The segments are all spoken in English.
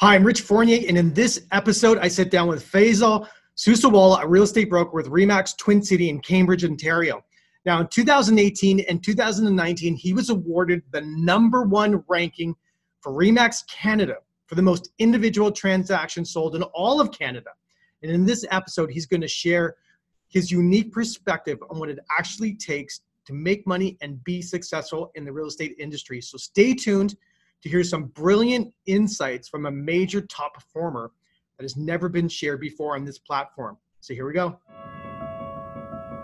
Hi, I'm Rich Fournier, and in this episode, I sit down with Faisal Susiwala, a real estate broker with Remax Twin City in Cambridge, Ontario. Now, in 2018 and 2019, he was awarded the number one ranking for Remax Canada for the most individual transactions sold in all of Canada. And in this episode, he's going to share his unique perspective on what it actually takes to make money and be successful in the real estate industry. So stay tuned to hear some brilliant insights from a major top performer that has never been shared before on this platform. So here we go.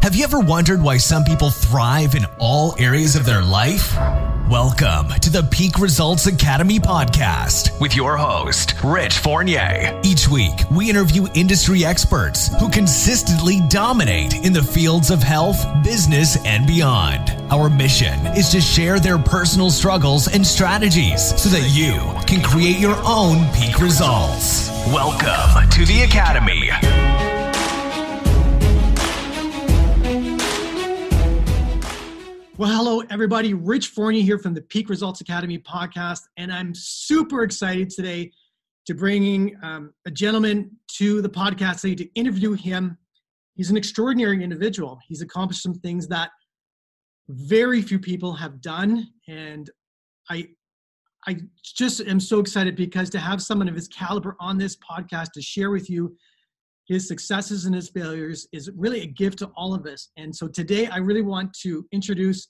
Have you ever wondered why some people thrive in all areas of their life? Welcome to the Peak Results Academy podcast with your host, Rich Fournier. Each week, we interview industry experts who consistently dominate in the fields of health, business, and beyond. Our mission is to share their personal struggles and strategies so that you can create your own peak results. Welcome to the Academy. Well, hello, everybody. Rich Fournier here from the Peak Results Academy podcast, and I'm super excited today to bringing um, a gentleman to the podcast today to interview him. He's an extraordinary individual. He's accomplished some things that very few people have done, and I, I just am so excited because to have someone of his caliber on this podcast to share with you his successes and his failures is really a gift to all of us. And so today I really want to introduce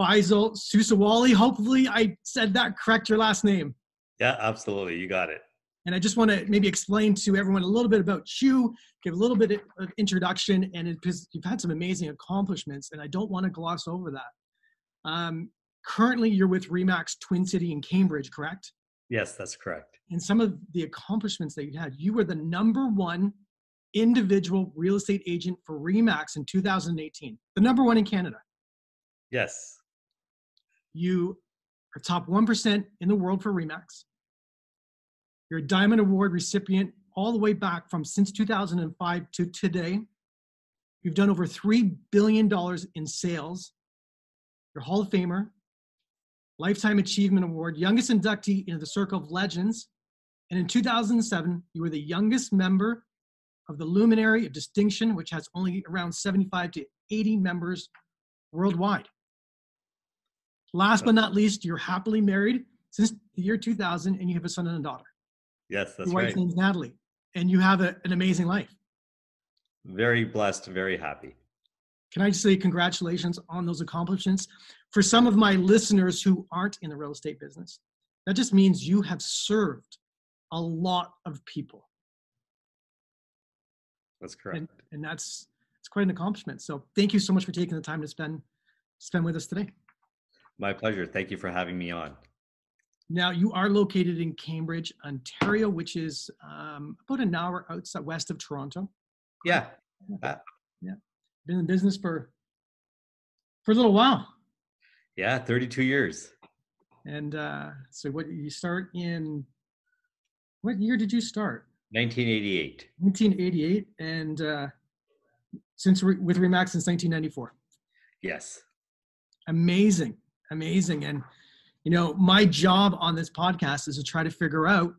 Faisal Susawali. Hopefully I said that correct, your last name. Yeah, absolutely. You got it. And I just want to maybe explain to everyone a little bit about you, give a little bit of introduction, and it, because you've had some amazing accomplishments, and I don't want to gloss over that. Um, currently, you're with Remax Twin City in Cambridge, correct? Yes, that's correct. And some of the accomplishments that you had, you were the number one individual real estate agent for Remax in 2018, the number one in Canada. Yes. You are top 1% in the world for Remax. You're a Diamond Award recipient all the way back from since 2005 to today. You've done over $3 billion in sales. You're Hall of Famer, Lifetime Achievement Award, youngest inductee into the Circle of Legends. And in 2007, you were the youngest member of the Luminary of Distinction, which has only around 75 to 80 members worldwide. Last but not least, you're happily married since the year 2000 and you have a son and a daughter. Yes, that's Your wife's right. name's Natalie, and you have a, an amazing life. Very blessed, very happy. Can I just say congratulations on those accomplishments? For some of my listeners who aren't in the real estate business, that just means you have served a lot of people. That's correct. And, and that's it's quite an accomplishment. So thank you so much for taking the time to spend spend with us today. My pleasure. Thank you for having me on. Now you are located in Cambridge, Ontario, which is um, about an hour outside west of Toronto. Yeah. Yeah. Been in business for for a little while, Yeah, 32 years. and uh, so what you start in? What year did you start? 1988. 1988, and uh, since re- with Remax since 1994. Yes. Amazing, amazing, and you know my job on this podcast is to try to figure out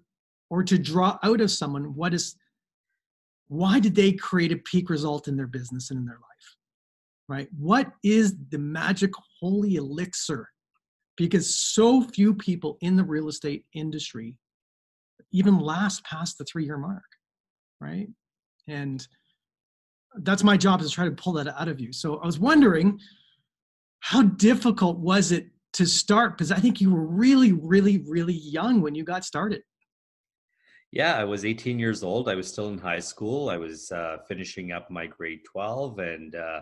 or to draw out of someone what is why did they create a peak result in their business and in their life right what is the magic holy elixir because so few people in the real estate industry even last past the three year mark right and that's my job is to try to pull that out of you so i was wondering how difficult was it to start because i think you were really really really young when you got started Yeah, I was 18 years old. I was still in high school. I was uh, finishing up my grade 12 and uh,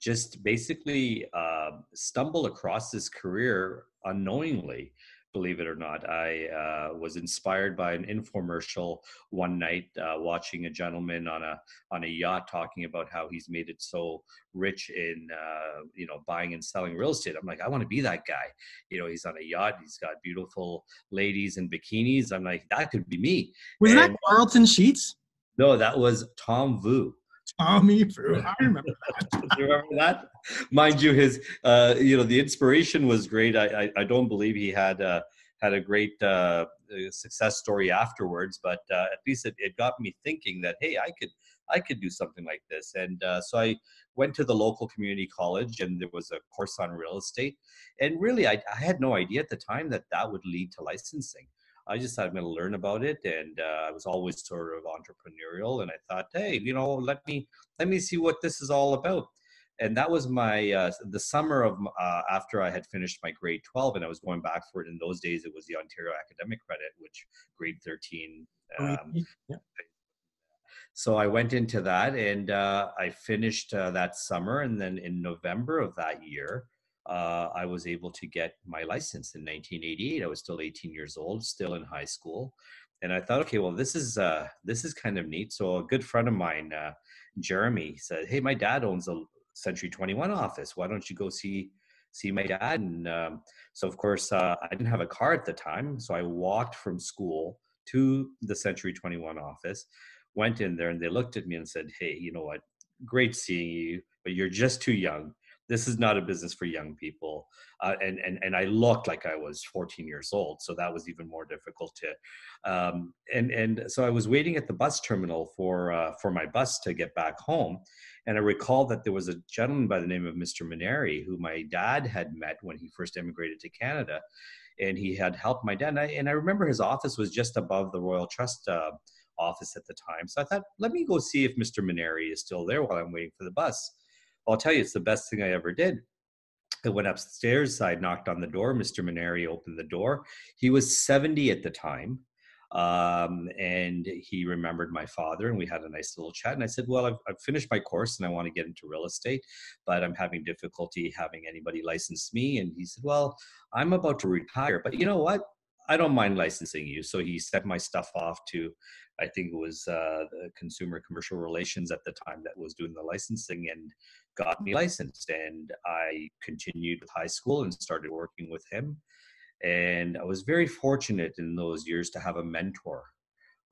just basically uh, stumbled across this career unknowingly. Believe it or not, I uh, was inspired by an infomercial one night uh, watching a gentleman on a on a yacht talking about how he's made it so rich in uh, you know buying and selling real estate. I'm like, I want to be that guy. You know, he's on a yacht. He's got beautiful ladies in bikinis. I'm like, that could be me. was that And- Carleton Sheets No, that was Tom Vu. Tommy Drew, i remember Do you remember that? Mind you, his uh, you know the inspiration was great. I I, I don't believe he had uh, had a great uh, success story afterwards, but uh, at least it, it got me thinking that hey, I could I could do something like this. And uh, so I went to the local community college, and there was a course on real estate. And really, I, I had no idea at the time that that would lead to licensing. I just thought I'm going to learn about it, and uh, I was always sort of entrepreneurial. And I thought, hey, you know, let me let me see what this is all about. And that was my uh, the summer of uh, after I had finished my grade 12, and I was going back for it. In those days, it was the Ontario Academic Credit, which grade 13. Um, yeah. So I went into that, and uh, I finished uh, that summer, and then in November of that year uh, I was able to get my license in 1988. I was still 18 years old, still in high school, and I thought, okay, well, this is uh, this is kind of neat. So a good friend of mine, uh, Jeremy, said, "Hey, my dad owns a Century 21 office. Why don't you go see see my dad?" And um, so, of course, uh, I didn't have a car at the time, so I walked from school to the Century 21 office. Went in there, and they looked at me and said, "Hey, you know what? Great seeing you, but you're just too young." This is not a business for young people uh, and, and and i looked like i was 14 years old so that was even more difficult to um, and and so i was waiting at the bus terminal for uh, for my bus to get back home and i recall that there was a gentleman by the name of mr Maneri who my dad had met when he first immigrated to canada and he had helped my dad and i, and I remember his office was just above the royal trust uh, office at the time so i thought let me go see if mr Maneri is still there while i'm waiting for the bus I'll tell you, it's the best thing I ever did. I went upstairs. I knocked on the door. Mr. Maneri opened the door. He was 70 at the time. Um, and he remembered my father, and we had a nice little chat. And I said, Well, I've, I've finished my course and I want to get into real estate, but I'm having difficulty having anybody license me. And he said, Well, I'm about to retire, but you know what? I don't mind licensing you. So he sent my stuff off to, I think it was uh, the Consumer Commercial Relations at the time that was doing the licensing and got me licensed. And I continued with high school and started working with him. And I was very fortunate in those years to have a mentor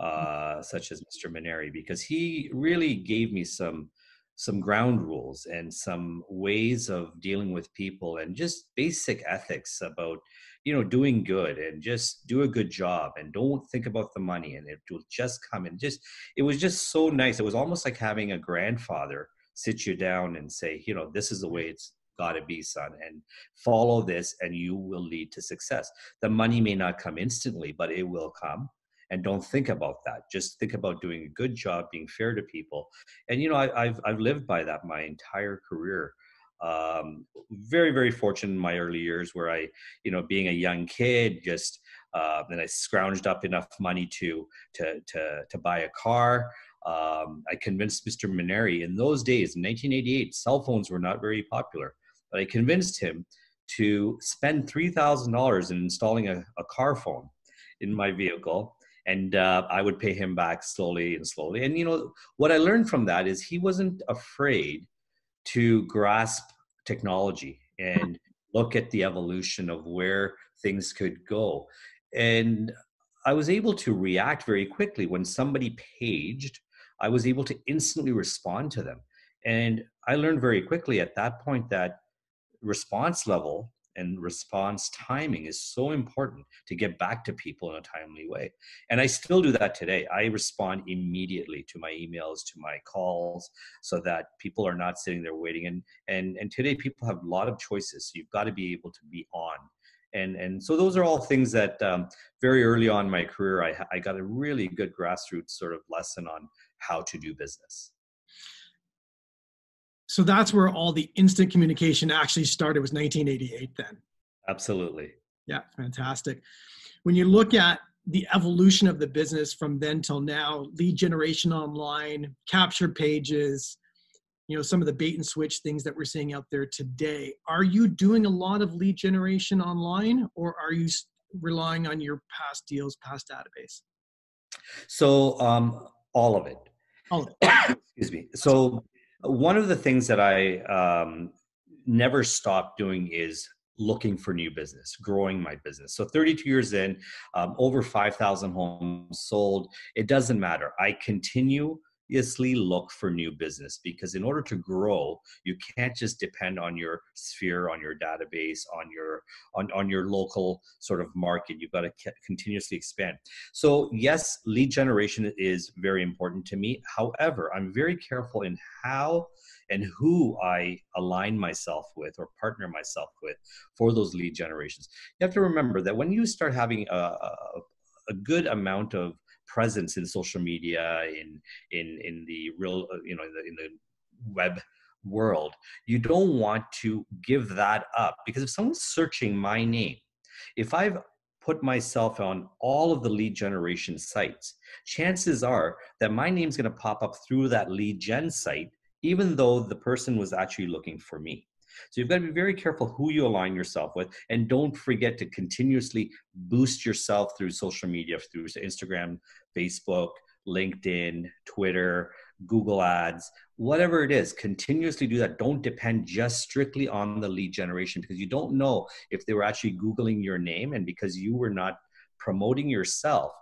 uh, such as Mr. Maneri because he really gave me some some ground rules and some ways of dealing with people and just basic ethics about you know doing good and just do a good job and don't think about the money and it will just come and just it was just so nice it was almost like having a grandfather sit you down and say you know this is the way it's got to be son and follow this and you will lead to success. The money may not come instantly but it will come and don't think about that. Just think about doing a good job being fair to people. And you know I, have I've lived by that my entire career. Um, very very fortunate in my early years where i you know being a young kid just uh, then i scrounged up enough money to to to, to buy a car um, i convinced mr Maneri in those days in 1988 cell phones were not very popular but i convinced him to spend $3000 in installing a, a car phone in my vehicle and uh, I would pay him back slowly and slowly. And you know what I learned from that is he wasn't afraid to grasp technology and look at the evolution of where things could go. And I was able to react very quickly when somebody paged. I was able to instantly respond to them. And I learned very quickly at that point that response level and response timing is so important to get back to people in a timely way. And I still do that today. I respond immediately to my emails, to my calls, so that people are not sitting there waiting. And and and today people have a lot of choices. So you've got to be able to be on. And, and so those are all things that um, very early on in my career I, I got a really good grassroots sort of lesson on how to do business. So that's where all the instant communication actually started was 1988 then. Absolutely. Yeah fantastic. When you look at the evolution of the business from then till now lead generation online capture pages you know some of the bait and switch things that we're seeing out there today are you doing a lot of lead generation online or are you relying on your past deals past database? So um all of it it excuse me so one of the things that I um, never stop doing is looking for new business, growing my business. So 32 years in, um, over 5,000 homes sold. It doesn't matter. I continue continuously look for new business because in order to grow you can't just depend on your sphere on your database on your on, on your local sort of market. You've got to continuously expand. So yes lead generation is very important to me. However i'm very careful in how and who I align myself with or partner myself with for those lead generations. You have to remember that when you start having a, a, a good amount of presence in social media in in in the real uh, you know in the, in the web world you don't want to give that up. Because if someone's searching my name if i've put myself on all of the lead generation sites chances are that my name's going to pop up through that lead gen site even though the person was actually looking for me so you've got to be very careful who you align yourself with, and don't forget to continuously boost yourself through social media, through Instagram, Facebook, LinkedIn, Twitter, Google Ads, whatever it is, continuously do that. Don't depend just strictly on the lead generation because you don't know if they were actually Googling your name. And because you were not promoting yourself,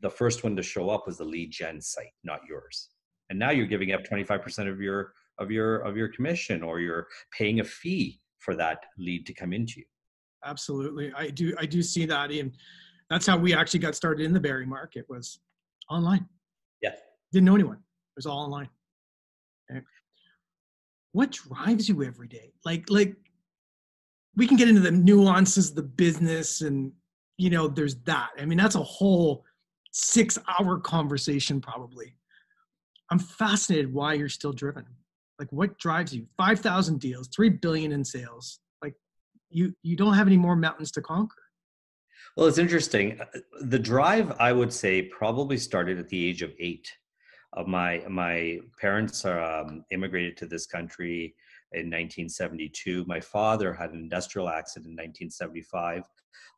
the first one to show up was the lead gen site, not yours. And now you're giving up 25% of your of your of your commission or you're paying a fee for that lead to come into you. Absolutely. I do i do see that and that's how we actually got started in the Barrie market was online. Yeah didn't know anyone. It was all online. Okay. what drives you every day? Like like we can get into the nuances of the business and you know there's that. I mean that's a whole six hour conversation probably. I'm fascinated why you're still driven like what drives you? 5000 deals 3 billion in sales. Like you you don't have any more mountains to conquer. Well it's interesting. Uh, the drive i would say probably started at the age of eight. Uh, my my parents um, immigrated to this country in 1972 my father had an industrial accident in 1975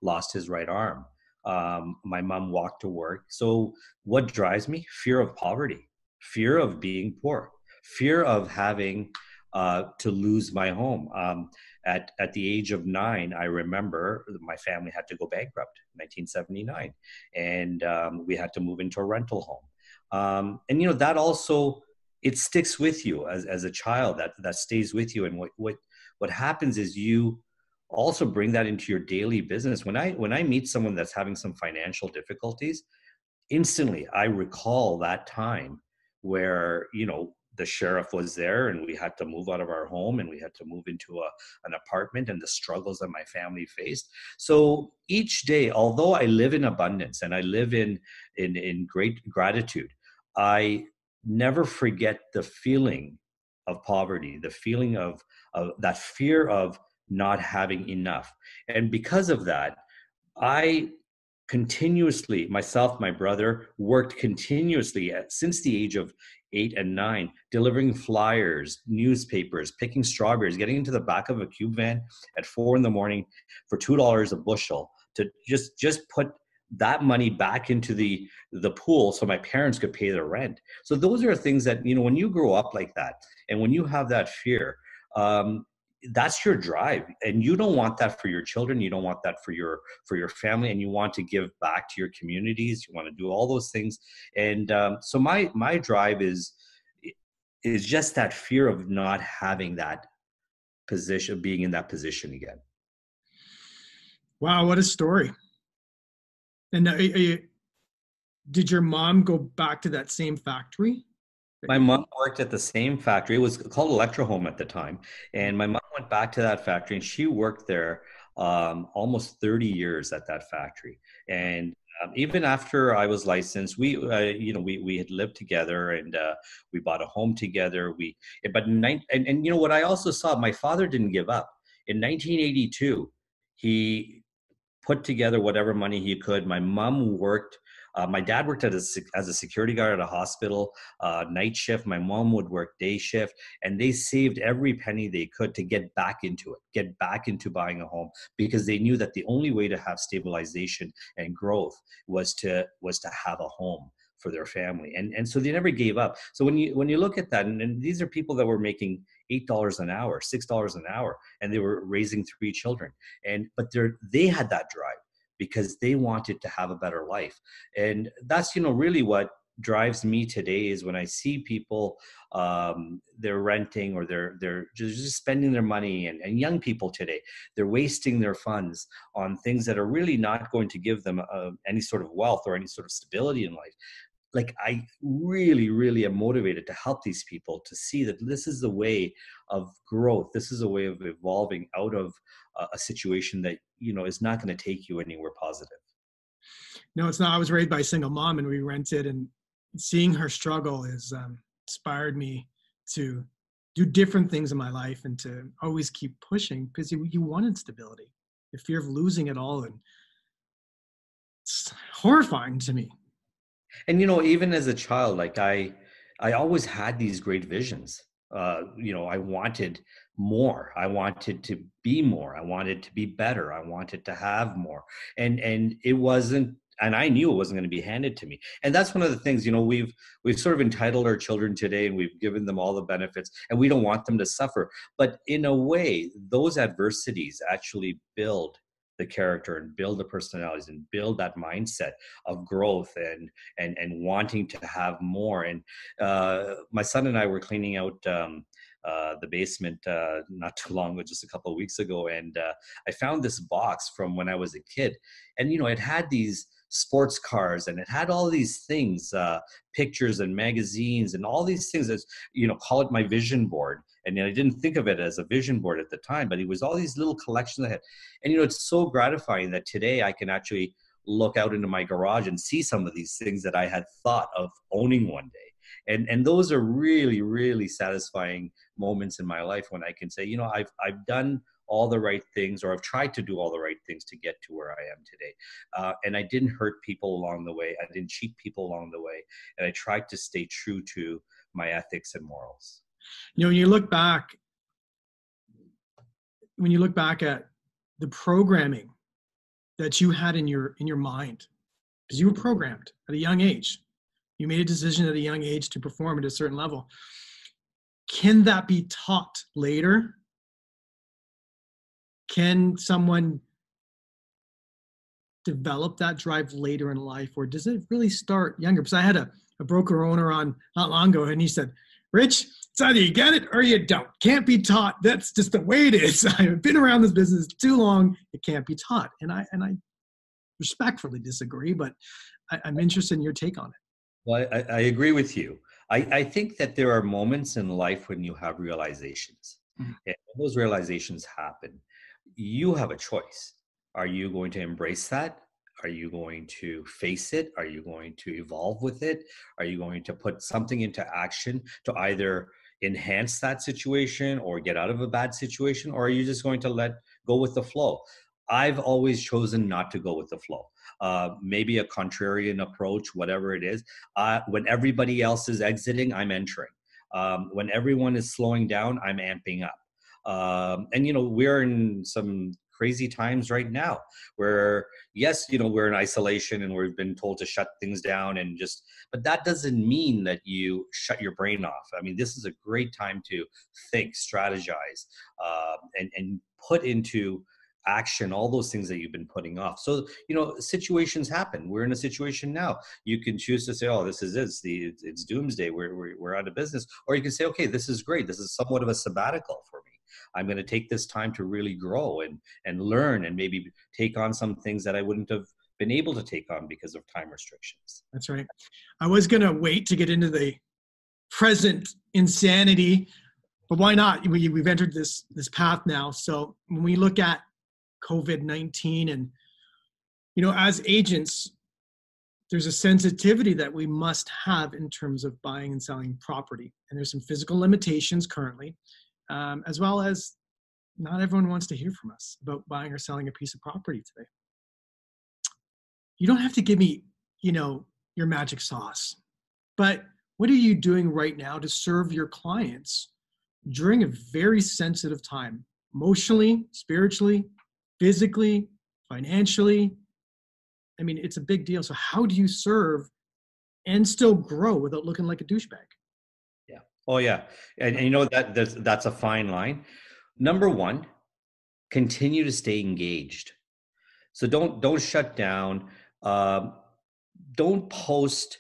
lost his right arm. Um, my mom walked to work. So what drives me? Fear of poverty. Fear of being poor fear of having uh, to lose my home. Um, at, at the age of nine, I remember my family had to go bankrupt in 1979, and um, we had to move into a rental home. Um, and you know that also it sticks with you as, as a child. That that stays with you. And what what what happens is you also bring that into your daily business. When I when I meet someone that's having some financial difficulties, instantly I recall that time where you know the sheriff was there and we had to move out of our home and we had to move into a, an apartment and the struggles that my family faced. So each day although i live in abundance and i live in in, in great gratitude i never forget the feeling of poverty the feeling of, of that fear of not having enough. And because of that i continuously myself my brother worked continuously at, since the age of eight and nine, delivering flyers, newspapers, picking strawberries, getting into the back of a cube van at four in the morning for two dollars a bushel to just just put that money back into the the pool so my parents could pay their rent. So those are things that you know when you grow up like that and when you have that fear um, that's your drive and you don't want that for your children you don't want that for your for your family and you want to give back to your communities you want to do all those things and um, so my my drive is is just that fear of not having that position being in that position again wow what a story and uh, did your mom go back to that same factory my mom worked at the same factory. It was called Electrohome at the time. And my mom went back to that factory and she worked there um, almost 30 years at that factory. And um, even after I was licensed, we, uh, you know, we, we had lived together and uh, we bought a home together. We, but nine, and, and, you know, what I also saw, my father didn't give up. In 1982, he put together whatever money he could. My mom worked uh, my dad worked as a, as a security guard at a hospital, uh, night shift. My mom would work day shift, and they saved every penny they could to get back into it, get back into buying a home, because they knew that the only way to have stabilization and growth was to was to have a home for their family. And and so they never gave up. So when you when you look at that and, and these are people that were making eight dollars an hour six dollars an hour and they were raising three children. And but they're they had that drive because they wanted to have a better life. And that's you know really what drives me today is when I see people um, they're renting or they're they're just, spending their money and, and, young people today they're wasting their funds on things that are really not going to give them uh, any sort of wealth or any sort of stability in life like i really really am motivated to help these people to see that this is the way of growth. This is a way of evolving out of uh, a situation that you know is not going to take you anywhere positive. No it's not. I was raised by a single mom and we rented and seeing her struggle has um, inspired me to do different things in my life and to always keep pushing because you, you wanted stability the fear of losing it all and it's horrifying to me and you know even as a child like i i always had these great visions. Uh you know i wanted more. I wanted to be more. I wanted to be better. I wanted to have more. And and it wasn't and I knew it wasn't going to be handed to me. And that's one of the things, you know, we've we've sort of entitled our children today and we've given them all the benefits and we don't want them to suffer. But in a way, those adversities actually build the character and build the personalities and build that mindset of growth and and and wanting to have more. And uh, my son and I were cleaning out um, uh, the basement uh, not too long ago, just a couple of weeks ago, and uh, I found this box from when I was a kid, and you know it had these sports cars and it had all these things uh, pictures and magazines and all these things as you know call it my vision board and i didn't think of it as a vision board at the time but it was all these little collections i had and you know it's so gratifying that today i can actually look out into my garage and see some of these things that i had thought of owning one day and and those are really really satisfying moments in my life when i can say you know i've i've done all the right things or I've tried to do all the right things to get to where I am today. Uh, and I didn't hurt people along the way. I didn't cheat people along the way. And I tried to stay true to my ethics and morals. You know, when you look back, when you look back at the programming that you had in your in your mind, because you were programmed at a young age, you made a decision at a young age to perform at a certain level. Can that be taught later? Can someone develop that drive later in life or does it really start younger? Because i had a, a broker owner on not long ago and he said rich it's either you get it or you don't can't be taught that's just the way it is i've been around this business too long it can't be taught and i and i respectfully disagree but I, am interested in your take on it well i, I agree with you I, I think that there are moments in life when you have realizations mm-hmm. and those realizations happen you have a choice. Are you going to embrace that? Are you going to face it? Are you going to evolve with it? Are you going to put something into action to either enhance that situation or get out of a bad situation? Or are you just going to let go with the flow? I've always chosen not to go with the flow. Uh, maybe a contrarian approach, whatever it is. Uh, when everybody else is exiting, I'm entering. Um, when everyone is slowing down, I'm amping up. Um, and you know we're in some crazy times right now where yes you know we're in isolation and we've been told to shut things down and just but that doesn't mean that you shut your brain off. I mean this is a great time to think strategize uh, and and put into action all those things that you've been putting off. So you know situations happen. We're in a situation now. You can choose to say oh this is it. It's, the, it's doomsday. We're, we're, we're out of business. Or you can say okay this is great. This is somewhat of a sabbatical for me I'm going to take this time to really grow and and learn and maybe take on some things that I wouldn't have been able to take on because of time restrictions. That's right. I was going to wait to get into the present insanity, but why not? We, we've entered this this path now. So when we look at COVID nineteen and you know, as agents, there's a sensitivity that we must have in terms of buying and selling property. And there's some physical limitations currently um, as well as not everyone wants to hear from us about buying or selling a piece of property today. You don't have to give me, you know, your magic sauce, but what are you doing right now to serve your clients during a very sensitive time, emotionally, spiritually, physically, financially? I mean, it's a big deal. So, how do you serve and still grow without looking like a douchebag? Oh yeah, and, and you know that that's, that's a fine line. Number one, continue to stay engaged. So don't don't shut down. Um, don't post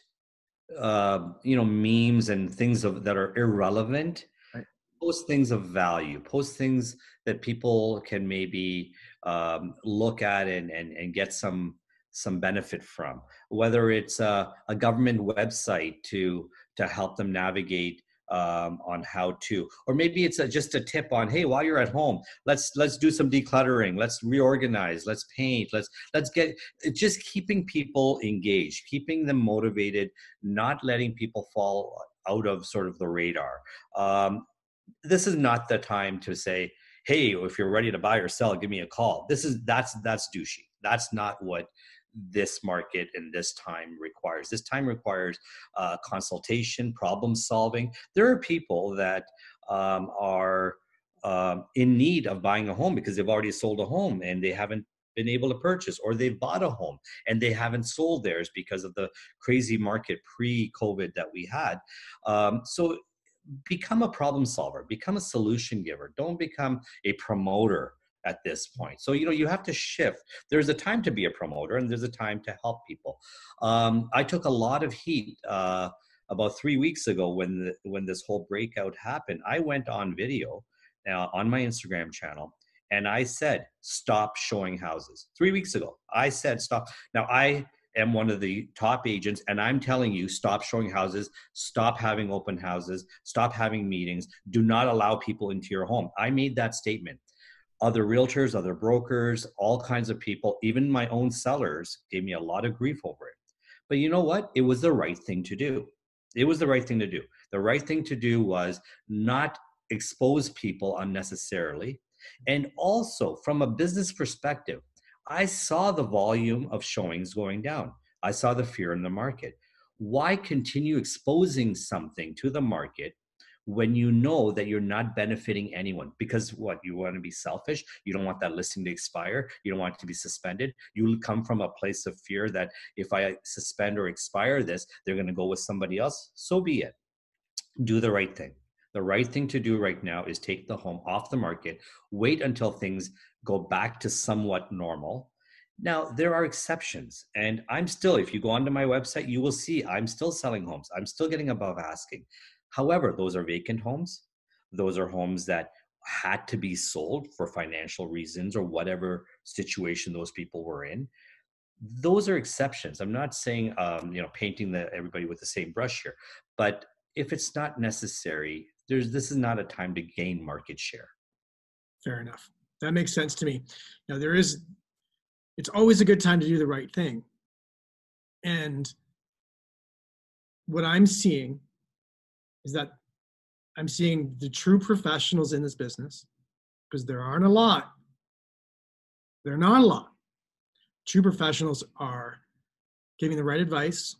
uh, you know memes and things of that are irrelevant Right. post things of value post things that people can maybe um, look at and, and and get some some benefit from whether it's a, a government website to to help them navigate um, on how to or maybe it's a, just a tip on hey while you're at home let's let's do some decluttering let's reorganize let's paint let's let's get just keeping people engaged keeping them motivated not letting people fall out of sort of the radar. Um, this is not the time to say hey if you're ready to buy or sell give me a call. This is that's that's douchey. That's not what this market and this time requires. This time requires uh, consultation, problem solving. There are people that um, are um, in need of buying a home because they've already sold a home and they haven't been able to purchase or they've bought a home and they haven't sold theirs because of the crazy market pre-covid that we had um, so become a problem solver become a solution giver don't become a promoter at this point. So you know you have to shift. There's a time to be a promoter, and there's a time to help people. Um, I took a lot of heat uh, about three weeks ago when the, when this whole breakout happened. I went on video uh, on my Instagram channel, and I said stop showing houses. Three weeks ago, I said stop. Now I am one of the top agents and i'm telling you stop showing houses stop having open houses stop having meetings do not allow people into your home i made that statement other realtors, other brokers, all kinds of people, even my own sellers gave me a lot of grief over it. But you know what? It was the right thing to do. It was the right thing to do. The right thing to do was not expose people unnecessarily. And also, from a business perspective, I saw the volume of showings going down. I saw the fear in the market. Why continue exposing something to the market when you know that you're not benefiting anyone because what you want to be selfish? You don't want that listing to expire? You don't want it to be suspended? You come from a place of fear that if i suspend or expire this they're going to go with somebody else? So be it. Do the right thing. The right thing to do right now is take the home off the market wait until things go back to somewhat normal. Now, there are exceptions, and I'm still, if you go onto my website, you will see I'm still selling homes. I'm still getting above asking. However, those are vacant homes. Those are homes that had to be sold for financial reasons or whatever situation those people were in. Those are exceptions. I'm not saying um, you know painting the everybody with the same brush here, but if it's not necessary, there's this is not a time to gain market share. Fair enough. That makes sense to me. Now there is it's always a good time to do the right thing. And what I'm seeing is that I'm seeing the true professionals in this business, because there aren't a lot. There are not a lot. True professionals are giving the right advice.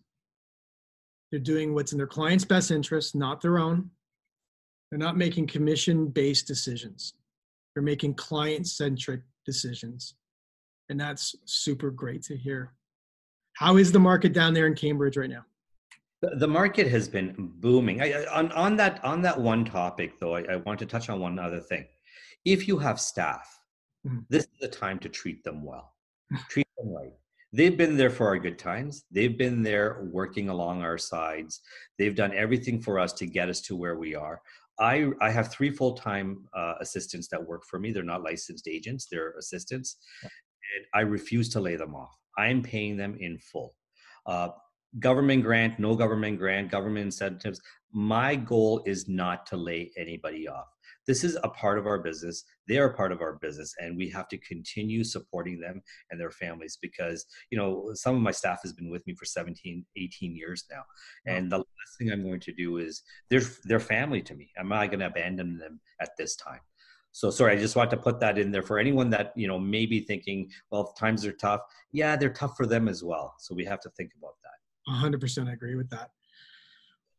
They're doing what's in their client's best interest, not their own. They're not making commission based decisions. They're making client centric decisions. And that's super great to hear. How is the market down there in Cambridge right now? The market has been booming. I, on on that on that one topic, though, I, I, want to touch on one other thing. If you have staff, mm-hmm. this is the time to treat them well, treat them right. They've been there for our good times. They've been there working along our sides. They've done everything for us to get us to where we are. I I have three full time uh, assistants that work for me. They're not licensed agents; they're assistants, and I refuse to lay them off. I'm paying them in full. Uh, government grant, no government grant, government incentives. My goal is not to lay anybody off. This is a part of our business. They are part of our business, and we have to continue supporting them and their families because, you know, some of my staff has been with me for 17, 18 years now. And the last thing I'm going to do is they're, they're family to me. Am I going to abandon them at this time? So sorry, I just want to put that in there for anyone that you know may be thinking, well, times are tough. Yeah, they're tough for them as well. So we have to think about that. 100% I agree with that.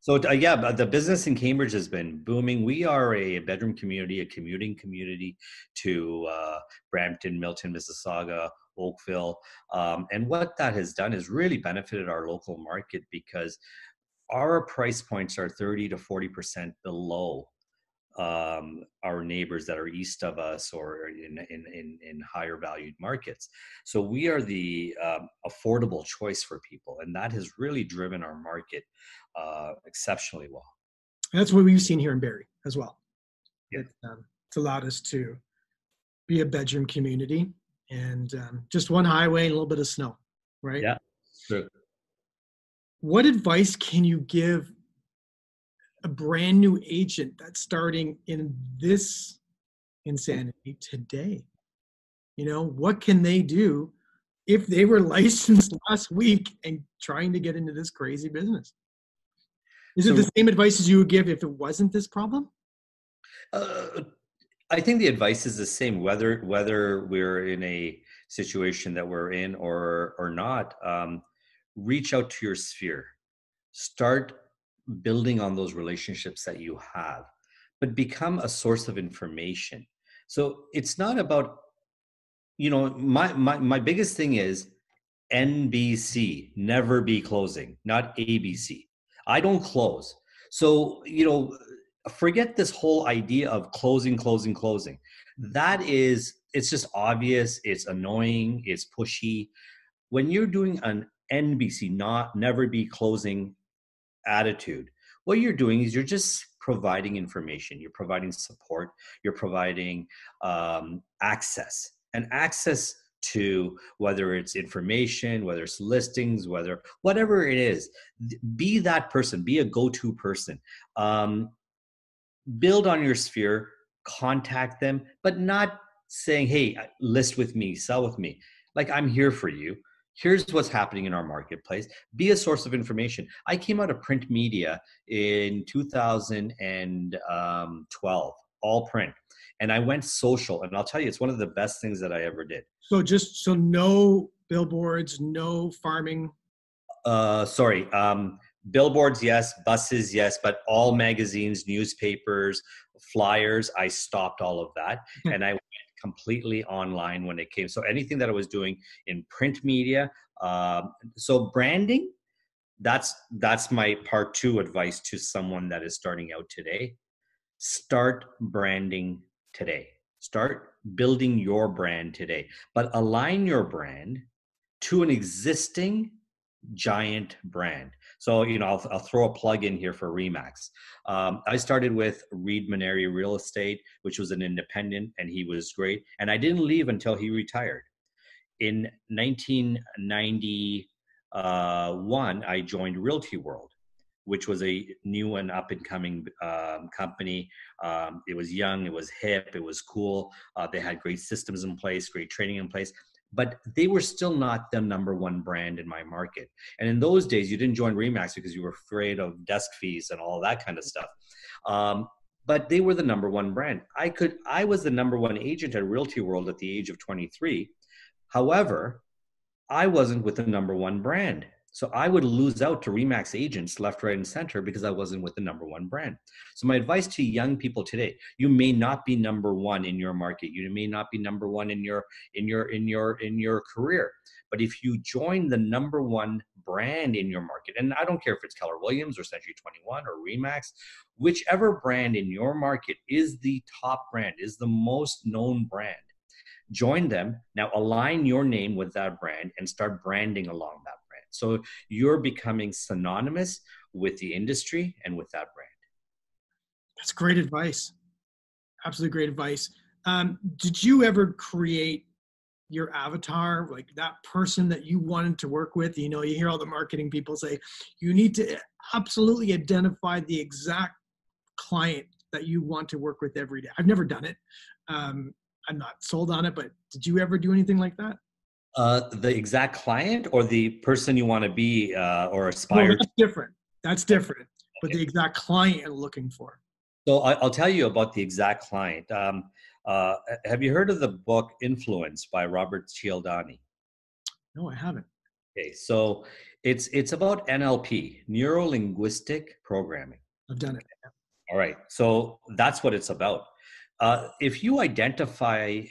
So uh, yeah, the business in Cambridge has been booming. We are a bedroom community, a commuting community to uh, Brampton, Milton, Mississauga, Oakville, um, and what that has done is really benefited our local market because our price points are 30 to 40 percent below um, our neighbors that are east of us or in, in, in, in higher valued markets. So we are the um, affordable choice for people, and that has really driven our market uh, exceptionally well. And that's what we've seen here in Barrie as well. Yeah. It, um, it's allowed us to be a bedroom community and um, just one highway and a little bit of snow, right? Yeah, true. What advice can you give a brand new agent that's starting in this insanity today? You know, what can they do if they were licensed last week and trying to get into this crazy business? Is So- it the same advice as you would give if it wasn't this problem? Uh, I think the advice is the same, whether whether we're in a situation that we're in or or not. Um, reach out to your sphere. Start building on those relationships that you have, but become a source of information. So it's not about, you know, my my my biggest thing is NBC, never be closing, not ABC. I don't close. So, you know, forget this whole idea of closing, closing, closing. That is, it's just obvious, it's annoying, it's pushy. When you're doing an NBC, not never be closing attitude, what you're doing is you're just providing information, you're providing support, you're providing um, access. And access to whether it's information, whether it's listings, whether whatever it is, be that person, be a go to person. Um, build on your sphere, contact them, but not saying, hey, list with me, sell with me. Like, I'm here for you. Here's what's happening in our marketplace. Be a source of information. I came out of print media in 2012, all print. And I went social, and I'll tell you, it's one of the best things that I ever did. So just so no billboards, no farming. Uh, sorry, um, billboards, yes, buses, yes, but all magazines, newspapers, flyers, I stopped all of that, and I completely online when it came. So anything that I was doing in print media, um, so branding, that's that's my part two advice to someone that is starting out today. Start branding today. Start building your brand today, but align your brand to an existing giant brand. So, you know, I'll, I'll throw a plug in here for Remax. Um, I started with Reed Maneri Real Estate, which was an independent, and he was great. And I didn't leave until he retired. In 1991, I joined Realty World, which was a new and up and coming um, company. Um, it was young, it was hip, it was cool. Uh, they had great systems in place, great training in place but they were still not the number one brand in my market. And in those days, you didn't join Remax because you were afraid of desk fees and all that kind of stuff. Um, but they were the number one brand. I could, I was the number one agent at Realty World at the age of 23. However, I wasn't with the number one brand. So I would lose out to Remax agents left, right, and center because I wasn't with the number one brand. So my advice to young people today: you may not be number one in your market. You may not be number one in your in your in your in your career. But if you join the number one brand in your market, and I don't care if it's Keller Williams or Century 21 or Remax, whichever brand in your market is the top brand, is the most known brand, join them. Now align your name with that brand and start branding along that. So you're becoming synonymous with the industry and with that brand. That's great advice. Absolutely great advice. Um, did you ever create your avatar, like that person that you wanted to work with? You know, you hear all the marketing people say you need to absolutely identify the exact client that you want to work with every day. I've never done it. Um, I'm not sold on it, but did you ever do anything like that? Uh, the exact client or the person you want to be uh, or No, aspire to? that's different. That's different. But the exact client you're looking for. So I, I'll tell you about the exact client. Um, uh, have you heard of the book Influence by Robert Cialdini? No, I haven't. Okay, so it's it's about NLP, neuro linguistic programming. I've done it. All right, so that's what it's about. Uh, if you identify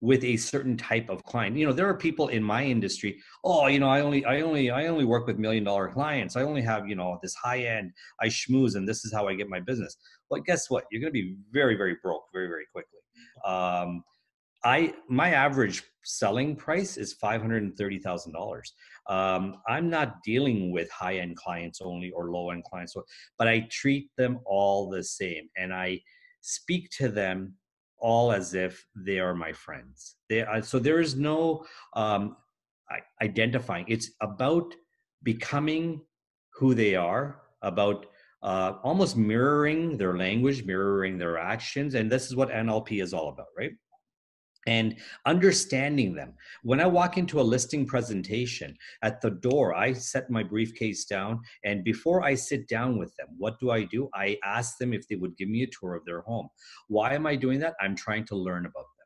with a certain type of client. You know there are people in my industry oh you know i only i only i only work with million dollar clients. I only have you know this high end i schmooze and this is how i get my business. Well guess what? You're going to be very very broke very very quickly. Um, i my average selling price is $530000 um, i'm not dealing with high end clients only or low end clients but i treat them all the same and i speak to them all as if they are my friends. They are, so there is no um, identifying. It's about becoming who they are, about uh, almost mirroring their language, mirroring their actions, and this is what NLP is all about, right? And understanding them. When I walk into a listing presentation at the door, I set my briefcase down. And before I sit down with them, what do I do? I ask them if they would give me a tour of their home. Why am I doing that? I'm trying to learn about them.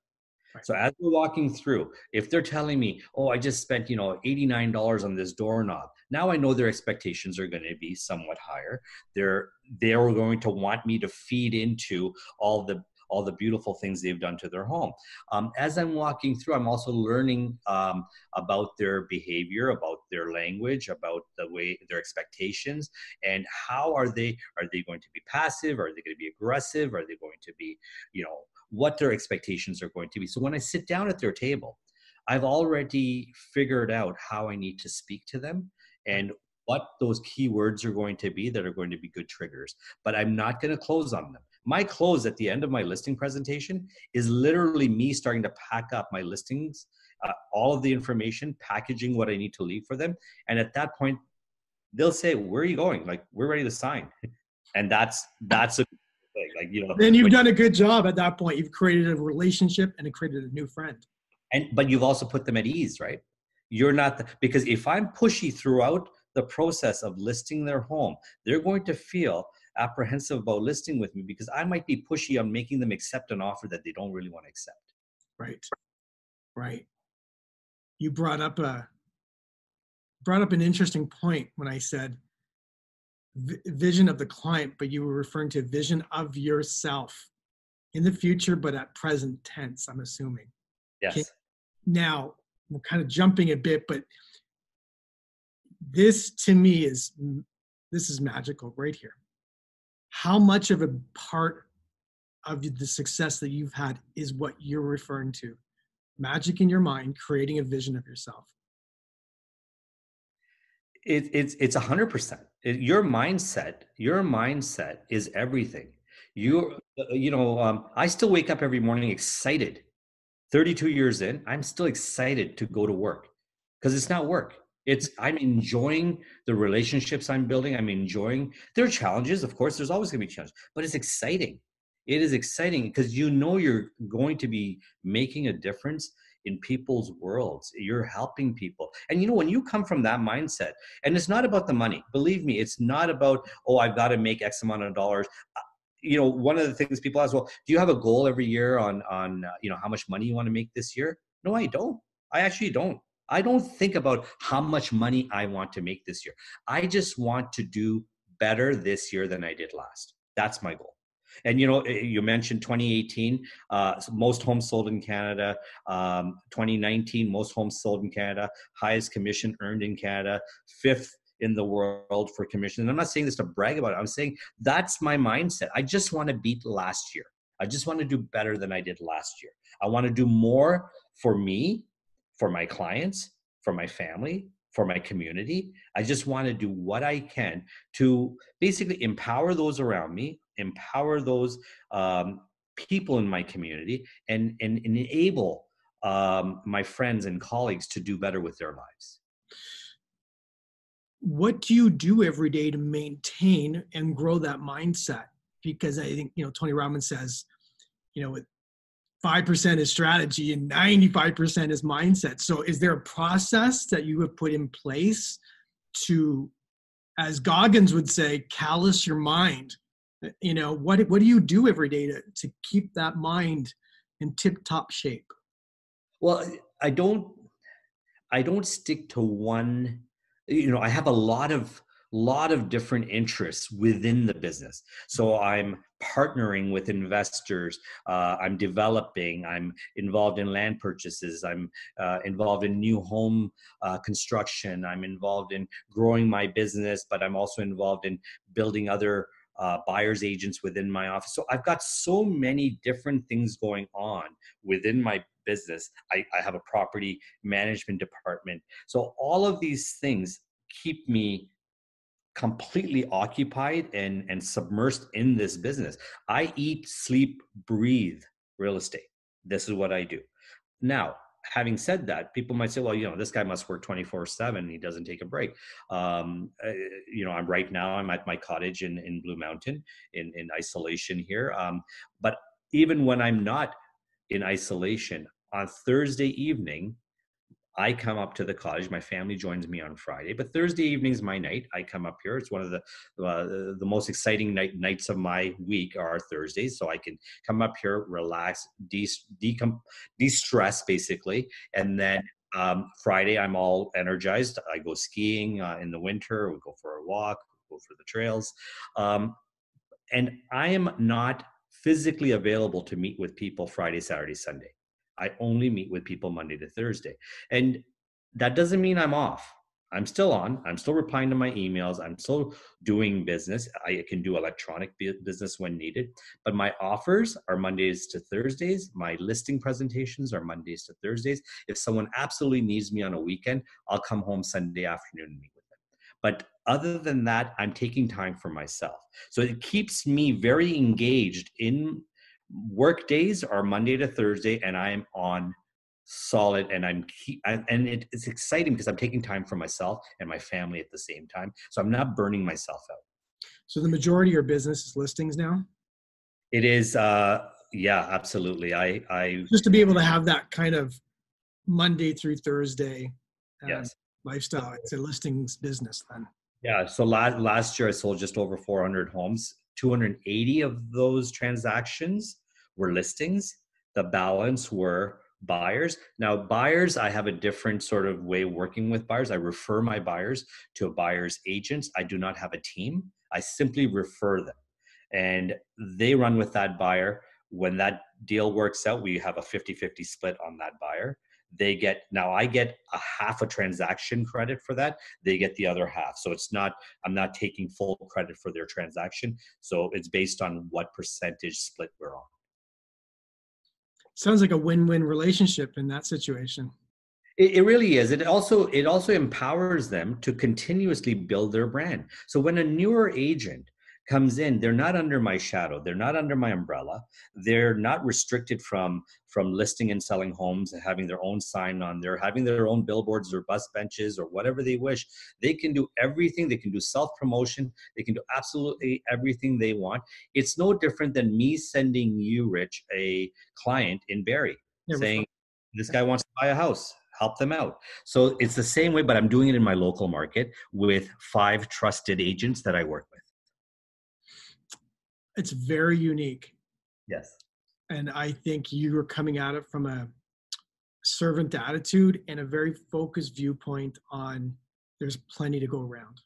Right. So as we're walking through, if they're telling me, "Oh, I just spent you know eighty nine dollars on this doorknob," now I know their expectations are going to be somewhat higher. They're they're going to want me to feed into all the all the beautiful things they've done to their home. Um, as I'm walking through, I'm also learning um, about their behavior, about their language, about the way their expectations, and how are they? Are they going to be passive? Are they going to be aggressive? Are they going to be, you know, what their expectations are going to be? So when I sit down at their table, I've already figured out how I need to speak to them and what those key words are going to be that are going to be good triggers. But I'm not going to close on them my close at the end of my listing presentation is literally me starting to pack up my listings uh, all of the information packaging what i need to leave for them. And at that point they'll say where are you going? Like we're ready to sign. And that's that's a thing like you know. Then you've done a good job at that point. You've created a relationship and it created a new friend. And but you've also put them at ease right? You're not the, because if i'm pushy throughout the process of listing their home they're going to feel apprehensive about listing with me because I might be pushy on making them accept an offer that they don't really want to accept. Right. Right. You brought up a brought up an interesting point when I said vision of the client, but you were referring to vision of yourself in the future, but at present tense, I'm assuming. Yes. Okay. Now, we're kind of jumping a bit, but this to me is this is magical right here how much of a part of the success that you've had is what you're referring to? Magic in your mind creating a vision of yourself. It, it's it's a hundred percent. Your mindset your mindset is everything. You you know um, i still wake up every morning excited. 32 years in i'm still excited to go to work because it's not work it's i'm enjoying the relationships i'm building i'm enjoying there are challenges of course there's always going to be challenges but it's exciting. It is exciting because you know you're going to be making a difference in people's worlds you're helping people. And you know when you come from that mindset and it's not about the money believe me it's not about oh i've got to make x amount of dollars. Uh, you know one of the things people ask well do you have a goal every year on on uh, you know how much money you want to make this year? No i don't. I actually don't I don't think about how much money I want to make this year. I just want to do better this year than I did last. That's my goal. And you know, you mentioned 2018, uh, most homes sold in Canada. Um, 2019, most homes sold in Canada. Highest commission earned in Canada. Fifth in the world for commission. And I'm not saying this to brag about it. I'm saying that's my mindset. I just want to beat last year. I just want to do better than I did last year. I want to do more for me for my clients, for my family, for my community. I just want to do what I can to basically empower those around me, empower those um, people in my community, and, and enable um, my friends and colleagues to do better with their lives. What do you do every day to maintain and grow that mindset? Because I think, you know, Tony Robbins says, you know, 5% is strategy and 95% is mindset. So is there a process that you have put in place to, as Goggins would say, callous your mind? You know, what, what do you do every day to, to keep that mind in tip top shape? Well, I don't, I don't stick to one, you know, I have a lot of lot of different interests within the business. So I'm partnering with investors. Uh, I'm developing. I'm involved in land purchases. I'm uh, involved in new home uh, construction. I'm involved in growing my business, but I'm also involved in building other uh, buyers agents within my office. So I've got so many different things going on within my business. I, I have a property management department. So all of these things keep me completely occupied and and submersed in this business. I eat sleep breathe real estate. This is what i do. Now having said that people might say well you know this guy must work 24 7 he doesn't take a break. Um, uh, you know i'm right now i'm at my cottage in in blue mountain in in isolation here. Um, but even when i'm not in isolation on thursday evening I come up to the cottage. My family joins me on Friday, but Thursday evening's my night. I come up here. It's one of the uh, the most exciting night, nights of my week are Thursdays, so I can come up here, relax, de de stress basically, and then um, Friday I'm all energized. I go skiing uh, in the winter. We go for a walk, go for the trails, um, and I am not physically available to meet with people Friday, Saturday, Sunday. I only meet with people Monday to Thursday. And that doesn't mean I'm off. I'm still on. I'm still replying to my emails. I'm still doing business. I can do electronic business when needed. But my offers are Mondays to Thursdays. My listing presentations are Mondays to Thursdays. If someone absolutely needs me on a weekend, I'll come home Sunday afternoon and meet with them. But other than that, I'm taking time for myself. So it keeps me very engaged in work days are Monday to Thursday, and I am on solid and i'm keep, and it, it's exciting because i'm taking time for myself and my family at the same time so i'm not burning myself out. So the majority of your business is listings now? It is uh yeah absolutely. I i just to be able to have that kind of monday through thursday uh, yes. lifestyle it's a listings business then. Yeah so last last year i sold just over 400 homes. 280 of those transactions were listings. The balance were buyers. Now, buyers, I have a different sort of way working with buyers. I refer my buyers to a buyer's agents. I do not have a team. I simply refer them. And they run with that buyer. When that deal works out, we have a 50 50 split on that buyer. They get now I get a half a transaction credit for that. They get the other half. So it's not, I'm not taking full credit for their transaction. So it's based on what percentage split we're on sounds like a win-win relationship in that situation. It, it really is. It also it also empowers them to continuously build their brand. So when a newer agent comes in they're not under my shadow they're not under my umbrella they're not restricted from from listing and selling homes and having their own sign on there having their own billboards or bus benches or whatever they wish. They can do everything they can do self promotion they can do absolutely everything they want. It's no different than me sending you rich a client in barrie yeah, saying this guy wants to buy a house help them out. So it's the same way, but I'm doing it in my local market with five trusted agents that I work with it's very unique. Yes. And I think you are coming at it from a servant attitude and a very focused viewpoint on there's plenty to go around.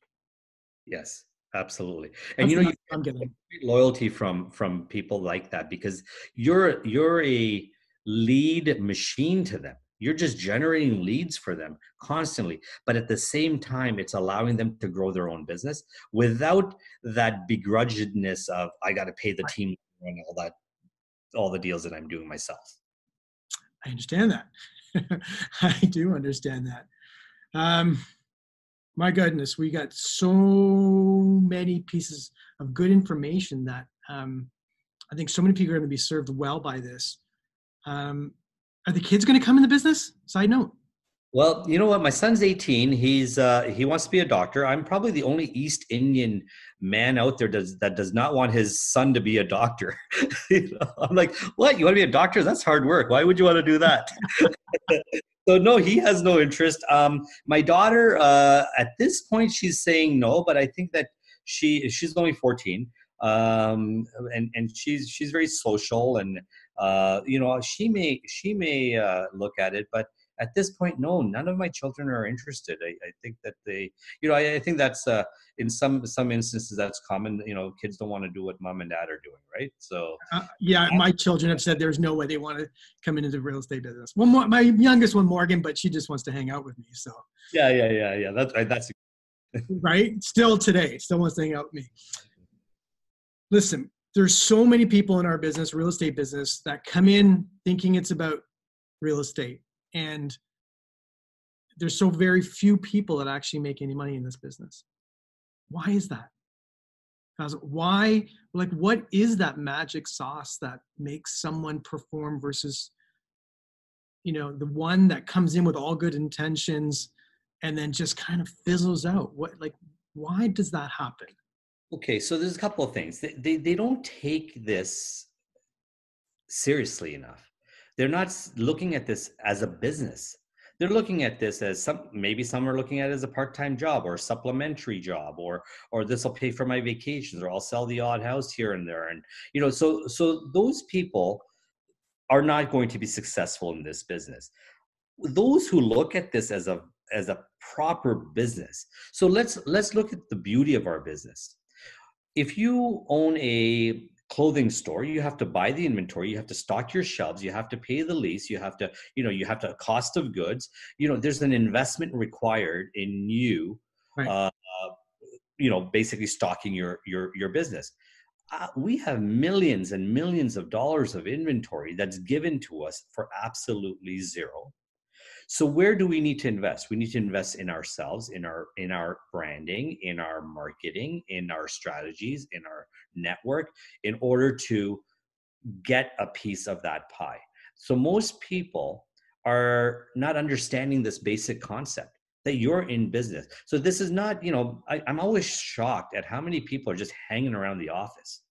Yes, absolutely. And That's you know, you I'm getting loyalty from from people like that because you're you're a lead machine to them you're just generating leads for them constantly but at the same time it's allowing them to grow their own business without that begrudgedness of i got to pay the team and all that all the deals that i'm doing myself. I understand that. I do understand that. Um my goodness we got so many pieces of good information that um i think so many people are going to be served well by this. Um are the kids going to come in the business? Side note. Well, you know what? My son's 18. He's uh, he wants to be a doctor. I'm probably the only East Indian man out there does that does not want his son to be a doctor. you know? I'm like, what? You want to be a doctor? That's hard work. Why would you want to do that? so no, he has no interest. Um, my daughter, uh, at this point, she's saying no, but I think that she she's only 14, um, and and she's she's very social and uh, you know, she may she may uh, look at it, but at this point no none of my children are interested. I, I think that they you know i, I think that's uh, in some some instances that's common. You know kids don't want to do what mom and dad are doing right? So uh, yeah my children have said there's no way they want to come into the real estate business. One more my youngest one morgan but she just wants to hang out with me so. Yeah yeah yeah yeah that's right. that's right? Still today still wants to hang out with me. Listen there's so many people in our business real estate business that come in thinking it's about real estate. And there's so very few people that actually make any money in this business. Why is that? Because why like what is that magic sauce that makes someone perform versus you know the one that comes in with all good intentions and then just kind of fizzles out? What like why does that happen okay so there's a couple of things. They, they, they don't take this seriously enough. They're not looking at this as a business. They're looking at this as some maybe some are looking at it as a part-time job or a supplementary job or or this will pay for my vacations or i'll sell the odd house here and there. And you know so so those people are not going to be successful in this business. Those who look at this as a as a proper business. So let's let's look at the beauty of our business if you own a clothing store you have to buy the inventory you have to stock your shelves you have to pay the lease you have to you know you have to cost of goods. You know there's an investment required in you right. uh, you know basically stocking your your your business. Uh, we have millions and millions of dollars of inventory that's given to us for absolutely zero so where do we need to invest? We need to invest in ourselves in our in our branding in our marketing in our strategies in our network in order to get a piece of that pie. So most people are not understanding this basic concept that you're in business. So this is not you know I, i'm always shocked at how many people are just hanging around the office.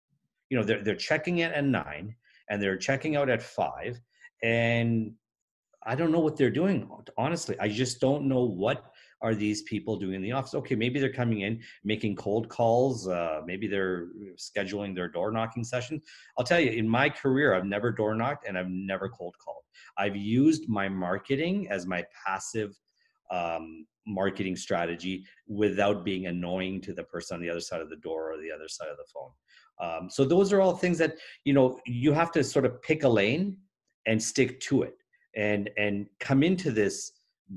You know they're, they're checking in at nine and they're checking out at five and I don't know what they're doing. Honestly, I just don't know what are these people doing in the office. Okay, maybe they're coming in making cold calls. Uh, maybe they're scheduling their door knocking session. I'll tell you, in my career, I've never door knocked and I've never cold called. I've used my marketing as my passive um, marketing strategy without being annoying to the person on the other side of the door or the other side of the phone. Um, so those are all things that you know you have to sort of pick a lane and stick to it and and come into this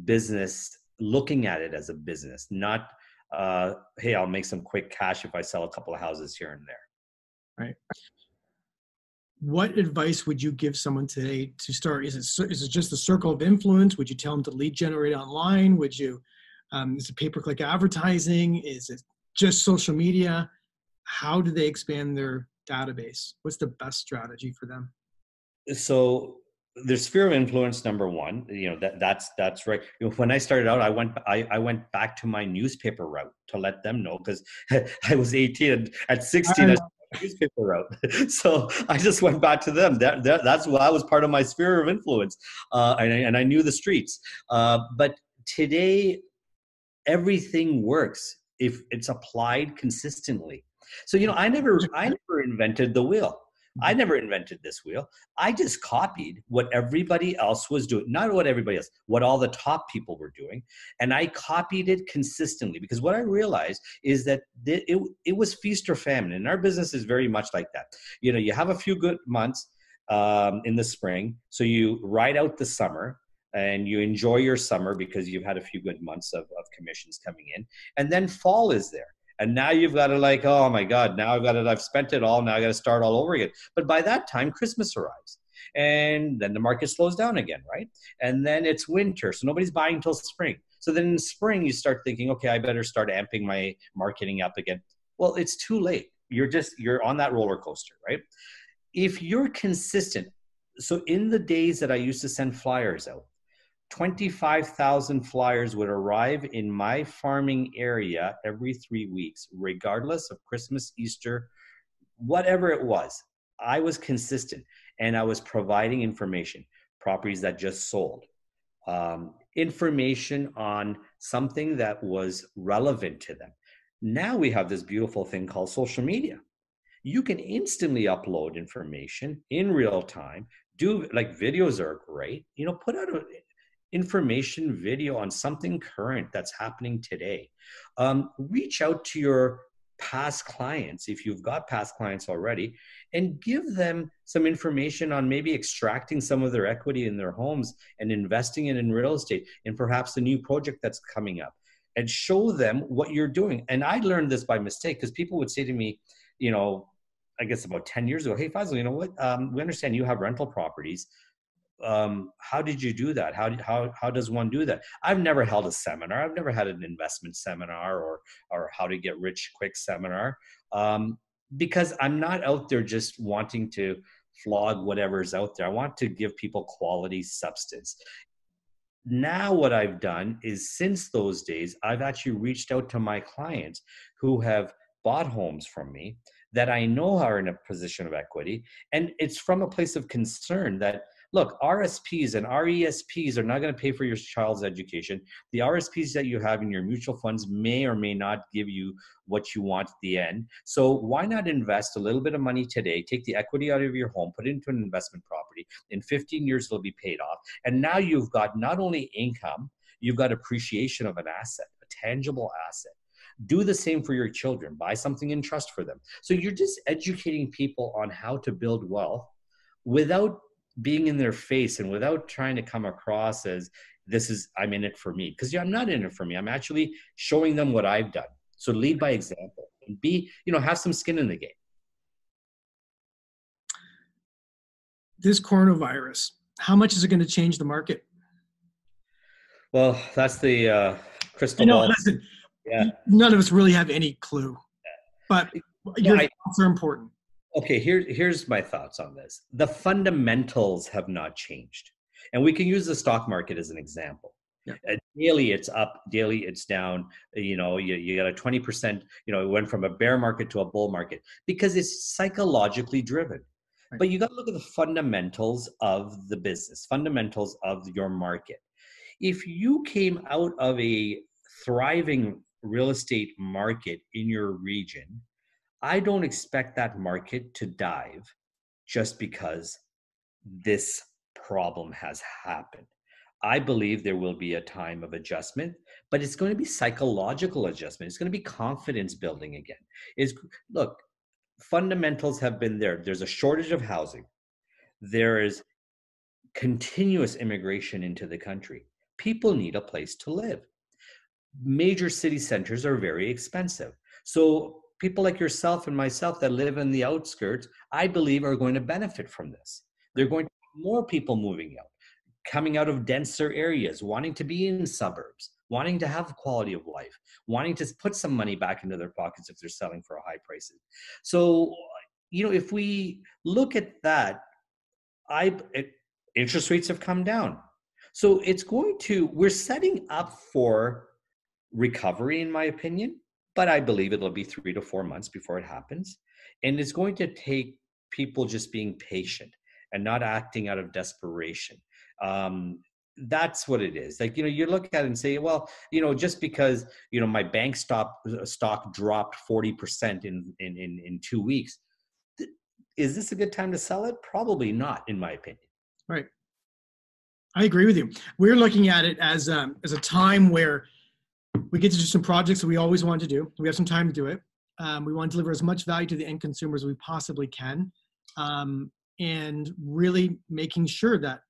business looking at it as a business not uh, hey i'll make some quick cash if i sell a couple of houses here and there. Right. What advice would you give someone today to start? Is it is it just a circle of influence? Would you tell them to lead generate online? Would you um, is it pay per click advertising? Is it just social media? How do they expand their database? What's the best strategy for them? So there's sphere of influence number one you know that that's that's right. You know, when i started out i went I, I went back to my newspaper route to let them know because i was 18 and at 16 I, newspaper route. So i just went back to them. That, that that's why i was part of my sphere of influence uh, and, and i knew the streets. Uh, but today everything works if it's applied consistently. So you know i never i never invented the wheel I never invented this wheel. I just copied what everybody else was doing. Not what everybody else, what all the top people were doing. And I copied it consistently because what I realized is that it, it was feast or famine. And our business is very much like that. You know, you have a few good months um, in the spring. So you ride out the summer and you enjoy your summer because you've had a few good months of, of commissions coming in. And then fall is there and now you've got to like oh my god now i've got it i've spent it all now i got to start all over again. But by that time christmas arrives. And then the market slows down again right? And then it's winter so nobody's buying until spring. So then in spring you start thinking okay i better start amping my marketing up again. Well it's too late. You're just you're on that roller coaster right? If you're consistent so in the days that i used to send flyers out 25,000 flyers would arrive in my farming area every three weeks, regardless of Christmas, Easter, whatever it was. I was consistent and I was providing information, properties that just sold, um, information on something that was relevant to them. Now we have this beautiful thing called social media. You can instantly upload information in real time. Do like videos are great. You know, put out a, information video on something current that's happening today. Um, reach out to your past clients, if you've got past clients already, and give them some information on maybe extracting some of their equity in their homes and investing it in real estate and perhaps a new project that's coming up and show them what you're doing. And I learned this by mistake because people would say to me, you know, I guess about 10 years ago, hey, Faisal, you know what? Um, we understand you have rental properties um, how did you do that? How, how, how does one do that? I've never held a seminar. I've never had an investment seminar or, or how to get rich quick seminar um, because I'm not out there just wanting to flog whatever's out there. I want to give people quality substance. Now, what I've done is since those days, I've actually reached out to my clients who have bought homes from me that I know are in a position of equity. And it's from a place of concern that look, RSPs and RESPs are not going to pay for your child's education. The RSPs that you have in your mutual funds may or may not give you what you want at the end. So why not invest a little bit of money today, take the equity out of your home, put it into an investment property. In 15 years, it'll be paid off. And now you've got not only income, you've got appreciation of an asset, a tangible asset do the same for your children buy something in trust for them so you're just educating people on how to build wealth without being in their face and without trying to come across as this is i'm in it for me. Because i'm not in it for me. I'm actually showing them what i've done. So lead by example and be you know have some skin in the game. This coronavirus how much is it going to change the market? Well that's the uh crystal know, ball. listen, yeah. none of us really have any clue but your yeah, thoughts are important okay here, here's my thoughts on this. The fundamentals have not changed. And we can use the stock market as an example. Yeah. Uh, daily it's up daily it's down. You know you, you got a 20% you know it went from a bear market to a bull market because it's psychologically driven. Right. but you got to look at the fundamentals of the business fundamentals of your market. If you came out of a thriving real estate market in your region I don't expect that market to dive just because this problem has happened. I believe there will be a time of adjustment, but it's going to be psychological adjustment. It's going to be confidence building again. Is look, fundamentals have been there. There's a shortage of housing. There is continuous immigration into the country. People need a place to live. Major city centers are very expensive. So people like yourself and myself that live in the outskirts, I believe, are going to benefit from this. They're going to more people moving out, coming out of denser areas, wanting to be in suburbs, wanting to have quality of life, wanting to put some money back into their pockets if they're selling for a high prices. So, you know, if we look at that, I it, interest rates have come down. So it's going to, we're setting up for recovery, in my opinion but I believe it'll be three to four months before it happens. And it's going to take people just being patient and not acting out of desperation. Um, that's what it is. Like, you know, you look at it and say, well, you know, just because, you know, my bank stock uh, stock dropped 40% in, in, in, in two weeks, is this a good time to sell it? Probably not, in my opinion. Right. I agree with you. We're looking at it as um, as a time where we get to do some projects that we always want to do. We have some time to do it. Um, we want to deliver as much value to the end consumers as we possibly can, um, and really making sure that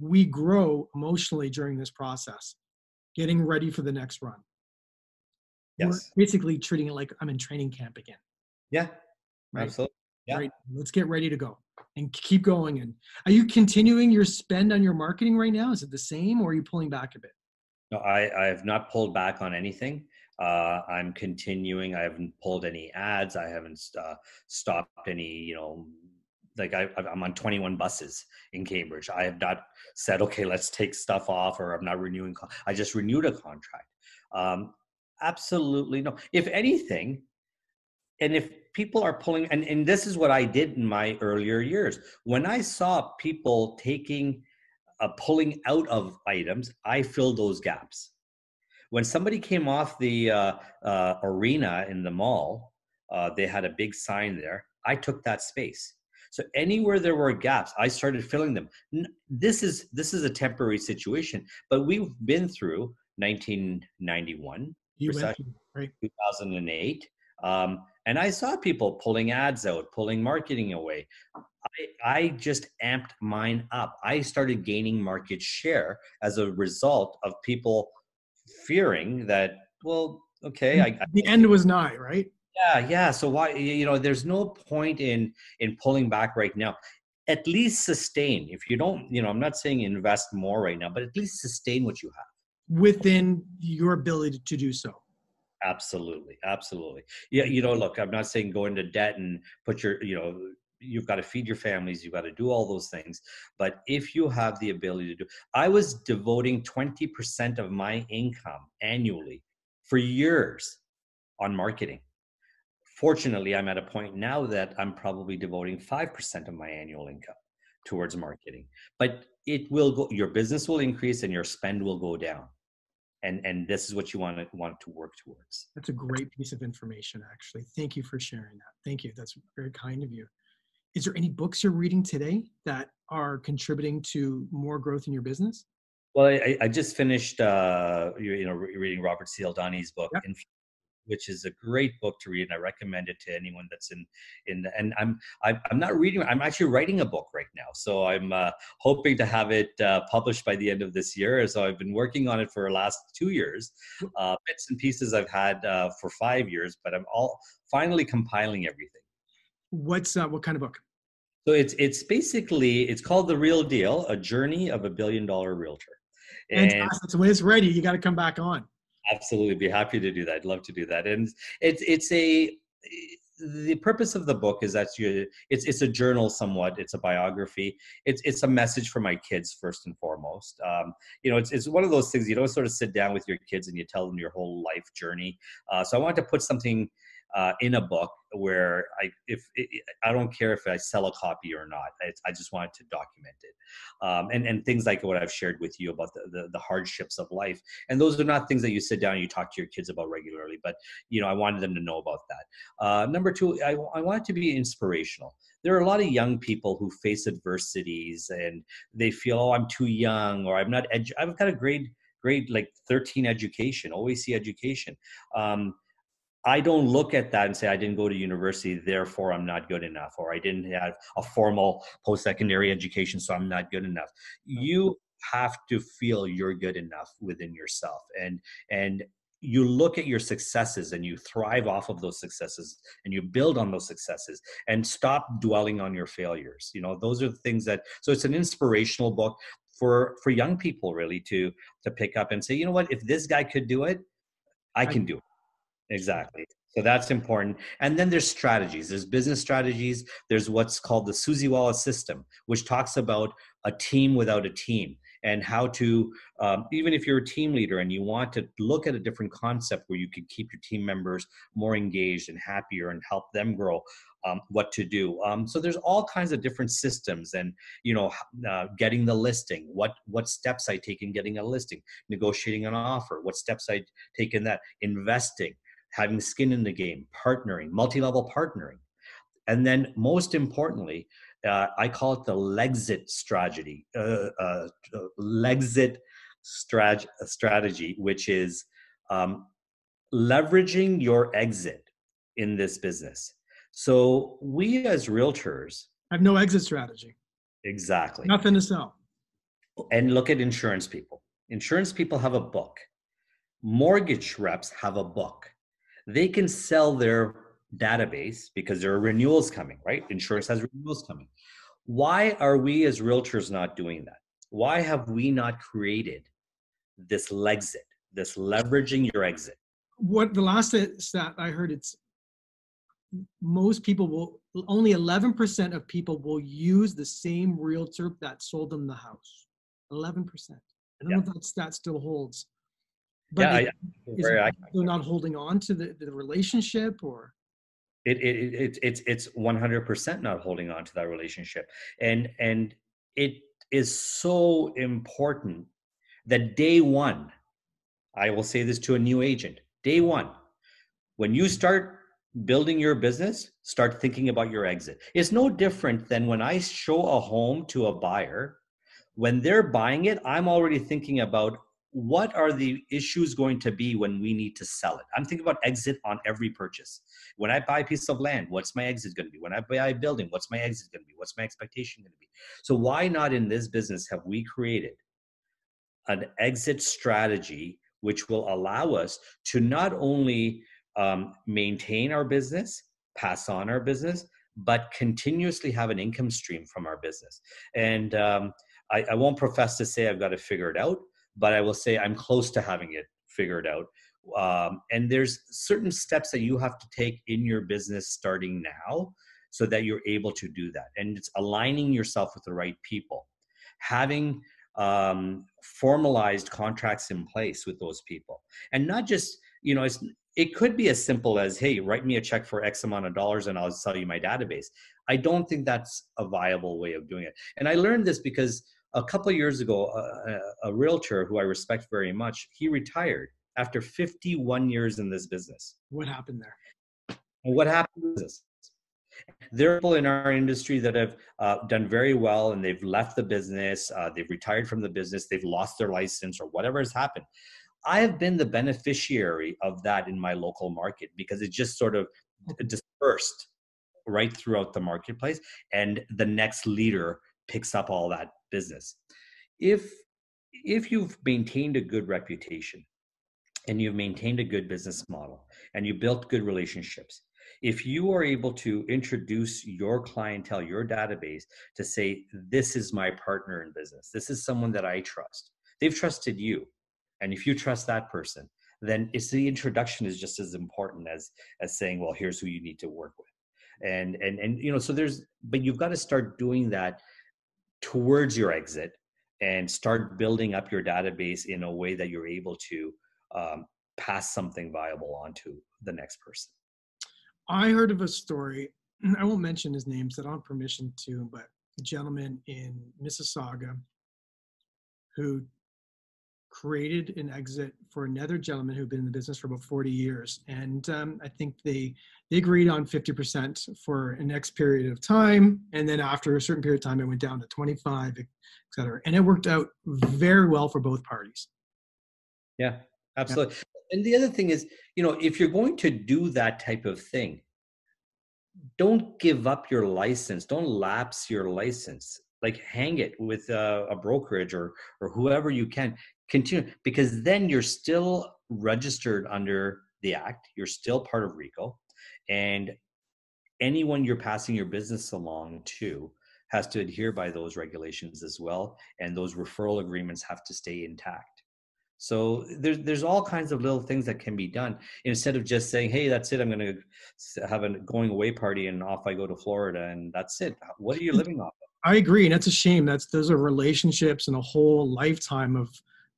we grow emotionally during this process, getting ready for the next run. Yes. We're basically treating it like I'm in training camp again. Yeah. Right. Absolutely. Yeah. Right. Let's get ready to go and keep going. And are you continuing your spend on your marketing right now? Is it the same or are you pulling back a bit? No, I, I have not pulled back on anything. Uh, I'm continuing. I haven't pulled any ads. I haven't uh, stopped any, you know, like I, I'm on 21 buses in Cambridge. I have not said, okay, let's take stuff off or I'm not renewing. I just renewed a contract. Um, absolutely no. If anything, and if people are pulling, and, and this is what I did in my earlier years, when I saw people taking uh, pulling out of items, I fill those gaps. When somebody came off the uh, uh, arena in the mall, uh, they had a big sign there. I took that space. So anywhere there were gaps, I started filling them. This is this is a temporary situation, but we've been through 1991, recession, right? 2008, um, and I saw people pulling ads out, pulling marketing away. I, I just amped mine up. I started gaining market share as a result of people fearing that, well, okay, I, the end was nigh, right? Yeah, yeah. So why you know, there's no point in in pulling back right now. At least sustain. If you don't, you know, I'm not saying invest more right now, but at least sustain what you have within your ability to do so. Absolutely, absolutely. Yeah, you know, look, I'm not saying go into debt and put your, you know, you've got to feed your families, you've got to do all those things. But if you have the ability to do, I was devoting 20% of my income annually for years on marketing. Fortunately, I'm at a point now that I'm probably devoting 5% of my annual income towards marketing. But it will go, your business will increase and your spend will go down and and this is what you want to want to work towards that's a great piece of information actually thank you for sharing that thank you that's very kind of you is there any books you're reading today that are contributing to more growth in your business? Well i, I just finished uh you know reading robert cialdini's book yep. Which is a great book to read and i recommend it to anyone that's in in and i'm i'm, I'm not reading i'm actually writing a book right now. So i'm uh, hoping to have it uh, published by the end of this year. So i've been working on it for the last two years uh, bits and pieces i've had uh, for five years but i'm all finally compiling everything what's uh, what kind of book? So it's it's basically it's called the real deal a journey of a billion dollar realtor. And Fantastic. so when it's ready you got to come back on. Absolutely. Be happy to do that. I'd love to do that. And it's it's a the purpose of the book is that you it's it's a journal somewhat. It's a biography. It's it's a message for my kids first and foremost. Um, you know it's, it's one of those things you don't sort of sit down with your kids and you tell them your whole life journey. Uh, so i wanted to put something uh, in a book where I if I don't care if I sell a copy or not. I, I just wanted to document it, um, and and things like what I've shared with you about the, the, the hardships of life. And those are not things that you sit down and you talk to your kids about regularly. But you know, I wanted them to know about that. Uh, number two, I I want it to be inspirational. There are a lot of young people who face adversities and they feel, oh, I'm too young, or I'm not. Edu- I've got a grade grade like 13 education, OAC education. Um, I don't look at that and say I didn't go to university, therefore I'm not good enough, or I didn't have a formal post-secondary education, so I'm not good enough. You have to feel you're good enough within yourself, and and you look at your successes and you thrive off of those successes and you build on those successes and stop dwelling on your failures you know? Those are the things that so it's an inspirational book for for young people really to to pick up and say you know what? If this guy could do it i can do it Exactly. So that's important. And then there's strategies. There's business strategies. There's what's called the Susiwala system, which talks about a team without a team and how to, um, even if you're a team leader and you want to look at a different concept where you could keep your team members more engaged and happier and help them grow, um, what to do. Um, so there's all kinds of different systems, and you know, uh, getting the listing, what what steps I take in getting a listing, negotiating an offer, what steps I take in that, investing having skin in the game, partnering, multi level partnering. And then, most importantly, uh, I call it the Legit strategy, uh, uh, Legit strat- strategy, which is um, leveraging your exit in this business. So, we as realtors have no exit strategy. Exactly. Nothing to sell. And look at insurance people. Insurance people have a book. Mortgage reps have a book they can sell their database because there are renewals coming, right? Insurance has renewals coming. Why are we as realtors not doing that? Why have we not created this exit, this leveraging your exit? What the last stat I heard, it's most people will only 11% of people will use the same realtor that sold them the house. 11%. I don't yeah. know if that stat still holds but yeah, it, I, they're not holding on to the, the relationship or it, it, it it's it's 100% not holding on to that relationship and and it is so important that day one i will say this to a new agent day one when you start building your business, start thinking about your exit. It's no different than when I show a home to a buyer. When they're buying it, I'm already thinking about what are the issues going to be when we need to sell it? I'm thinking about exit on every purchase. When I buy a piece of land, what's my exit going to be? When I buy a building, what's my exit going to be? What's my expectation going to be? So, why not in this business have we created an exit strategy which will allow us to not only um, maintain our business, pass on our business, but continuously have an income stream from our business. And um, I, I, won't profess to say I've got to figure it out, but I will say I'm close to having it figured out. Um, and there's certain steps that you have to take in your business starting now so that you're able to do that. And it's aligning yourself with the right people, having um, formalized contracts in place with those people, and not just you know it's it could be as simple as hey write me a check for x amount of dollars and i'll sell you my database i don't think that's a viable way of doing it and i learned this because a couple years ago a, a, realtor who i respect very much he retired after 51 years in this business. What happened there? And what happened is there are people in our industry that have uh, done very well and they've left the business uh, they've retired from the business they've lost their license or whatever has happened. I have been the beneficiary of that in my local market because it just sort of dispersed right throughout the marketplace and the next leader picks up all that business. If if you've maintained a good reputation and you've maintained a good business model and you built good relationships, if you are able to introduce your clientele, your database to say, this is my partner in business, this is someone that I trust, they've trusted you. And if you trust that person then it's the introduction is just as important as as saying well here's who you need to work with. And and and you know so there's but you've got to start doing that towards your exit and start building up your database in a way that you're able to um, pass something viable on to the next person. I heard of a story i won't mention his name so i don't have permission to but a gentleman in mississauga who created an exit for another gentleman who'd been in the business for about 40 years. And um, I think they, they agreed on 50% for a next period of time. And then after a certain period of time, it went down to 25, et cetera. And it worked out very well for both parties. Yeah, absolutely. Yeah. And the other thing is, you know, if you're going to do that type of thing, don't give up your license. Don't lapse your license like hang it with a, a, brokerage or or whoever you can continue because then you're still registered under the act you're still part of RECO and anyone you're passing your business along to has to adhere by those regulations as well and those referral agreements have to stay intact. So there's there's all kinds of little things that can be done. Instead of just saying hey that's it i'm going to have a going away party and off i go to florida and that's it. What are you living off of? I agree and that's a shame. That's those are relationships and a whole lifetime of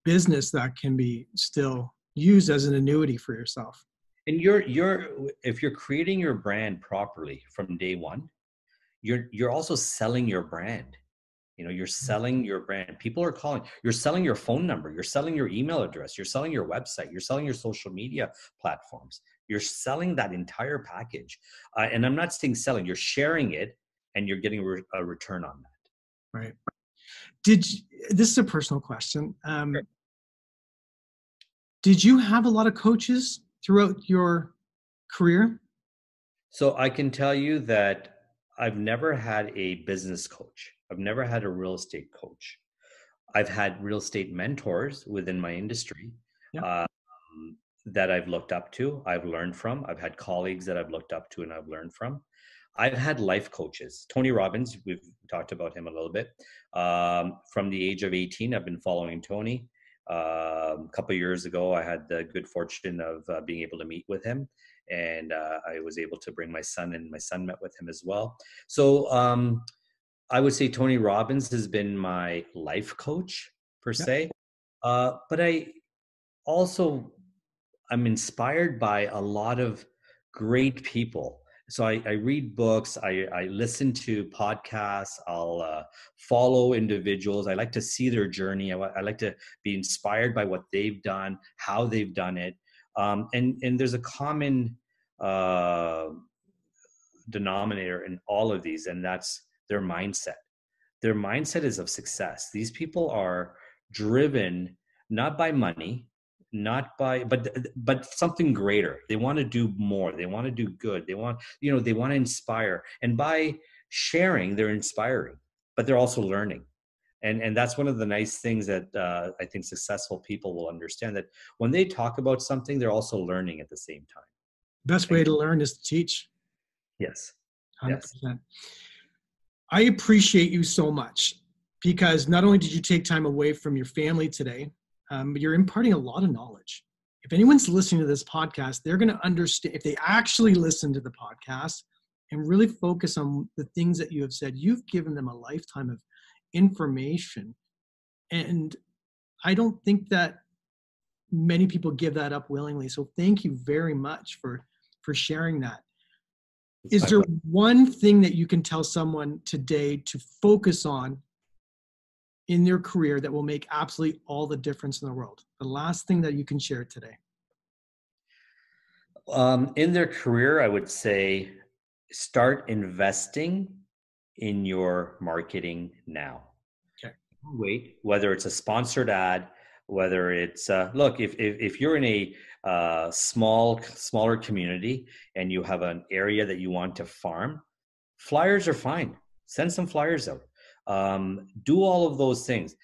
business that can be still used as an annuity for yourself. And you're you're if you're creating your brand properly from day one you're you're also selling your brand. You know you're mm-hmm. selling your brand. People are calling you're selling your phone number you're selling your email address you're selling your website you're selling your social media platforms. You're selling that entire package. Uh, and i'm not saying selling you're sharing it and you're getting a return on that. Right. Did you, this is a personal question. Um, sure. Did you have a lot of coaches throughout your career? So I can tell you that I've never had a business coach. I've never had a real estate coach. I've had real estate mentors within my industry yeah. um, that I've looked up to, I've learned from. I've had colleagues that I've looked up to and I've learned from. I've had life coaches. Tony Robbins, we've talked about him a little bit. Um, from the age of 18, I've been following Tony. Um, a couple years ago, I had the good fortune of uh, being able to meet with him, and uh, I was able to bring my son, and my son met with him as well. So um, I would say Tony Robbins has been my life coach per yeah. se, uh, but I also I'm inspired by a lot of great people so I, I, read books I, I, listen to podcasts i'll uh, follow individuals i like to see their journey I, I, like to be inspired by what they've done how they've done it um, and and there's a common uh, denominator in all of these, and that's their mindset. Their mindset is of success. These people are driven not by money, not by but but something greater. They want to do more. They want to do good. They want you know they want to inspire, and by sharing, they're inspiring, but they're also learning. And, and that's one of the nice things that uh, I think successful people will understand that when they talk about something, they're also learning at the same time. Best way to learn is to teach. Yes. 100%. Yes. I appreciate you so much because not only did you take time away from your family today, um, but you're imparting a lot of knowledge. If anyone's listening to this podcast, they're going to understand, if they actually listen to the podcast and really focus on the things that you have said, you've given them a lifetime of information. And I don't think that many people give that up willingly. So thank you very much for for sharing that. Is there one thing that you can tell someone today to focus on in their career that will make absolutely all the difference in the world? The last thing that you can share today. Um, in their career, I would say start investing in your marketing now. Okay. Wait, whether it's a sponsored ad, whether it's uh, look if, if, if you're in a uh, small smaller community and you have an area that you want to farm flyers are fine send some flyers out um, do all of those things.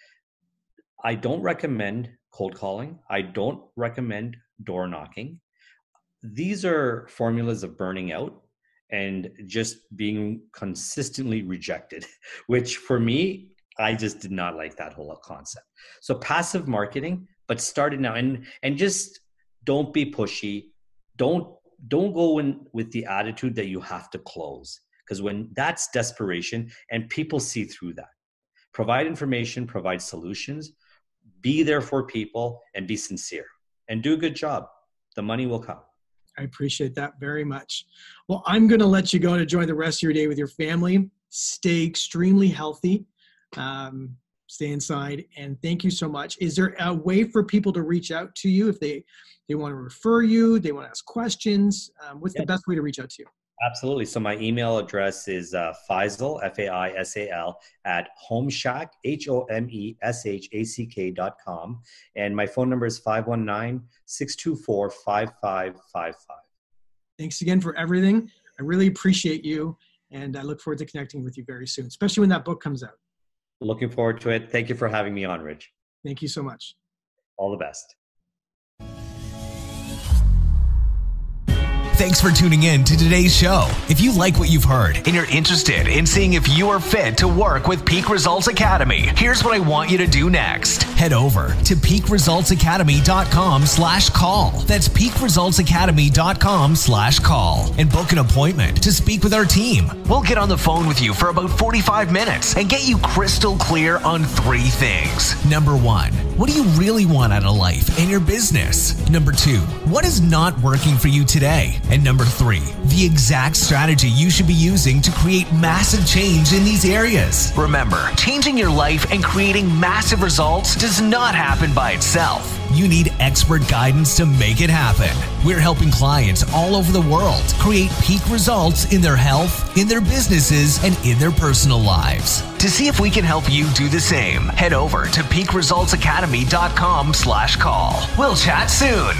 I don't recommend cold calling. I don't recommend door knocking. These are formulas of burning out and just being consistently rejected which for me I just did not like that whole concept. So passive marketing, but start it now. And and just don't be pushy. Don't don't go in with the attitude that you have to close because when that's desperation and people see through that. Provide information, provide solutions, be there for people and be sincere and do a good job. The money will come. I appreciate that very much. Well, I'm going to let you go to enjoy the rest of your day with your family. Stay extremely healthy um, stay inside and thank you so much is there a way for people to reach out to you if they they want to refer you they want to ask questions um, what's the best way to reach out to you absolutely so my email address is uh, faisal f-a-i-s-a-l at homeshack h-o-m-e-s-h-a-c-k dot com and my phone number is 519-624-5555 thanks again for everything i really appreciate you and i look forward to connecting with you very soon especially when that book comes out Looking forward to it. Thank you for having me on, Rich. Thank you so much. All the best. Thanks for tuning in to today's show. If you like what you've heard and you're interested in seeing if you are fit to work with Peak Results Academy, here's what I want you to do next. Head over to peakresultsacademy.com slash call. That's peakresultsacademy.com slash call and book an appointment to speak with our team. We'll get on the phone with you for about 45 minutes and get you crystal clear on three things. Number one, what do you really want out of life and your business? Number two, what is not working for you today? And number three, the exact strategy you should be using to create massive change in these areas. Remember, changing your life and creating massive results does not happen by itself. You need expert guidance to make it happen. We're helping clients all over the world create peak results in their health, in their businesses, and in their personal lives. To see if we can help you do the same, head over to peakresultsacademy.com slash call. We'll chat soon.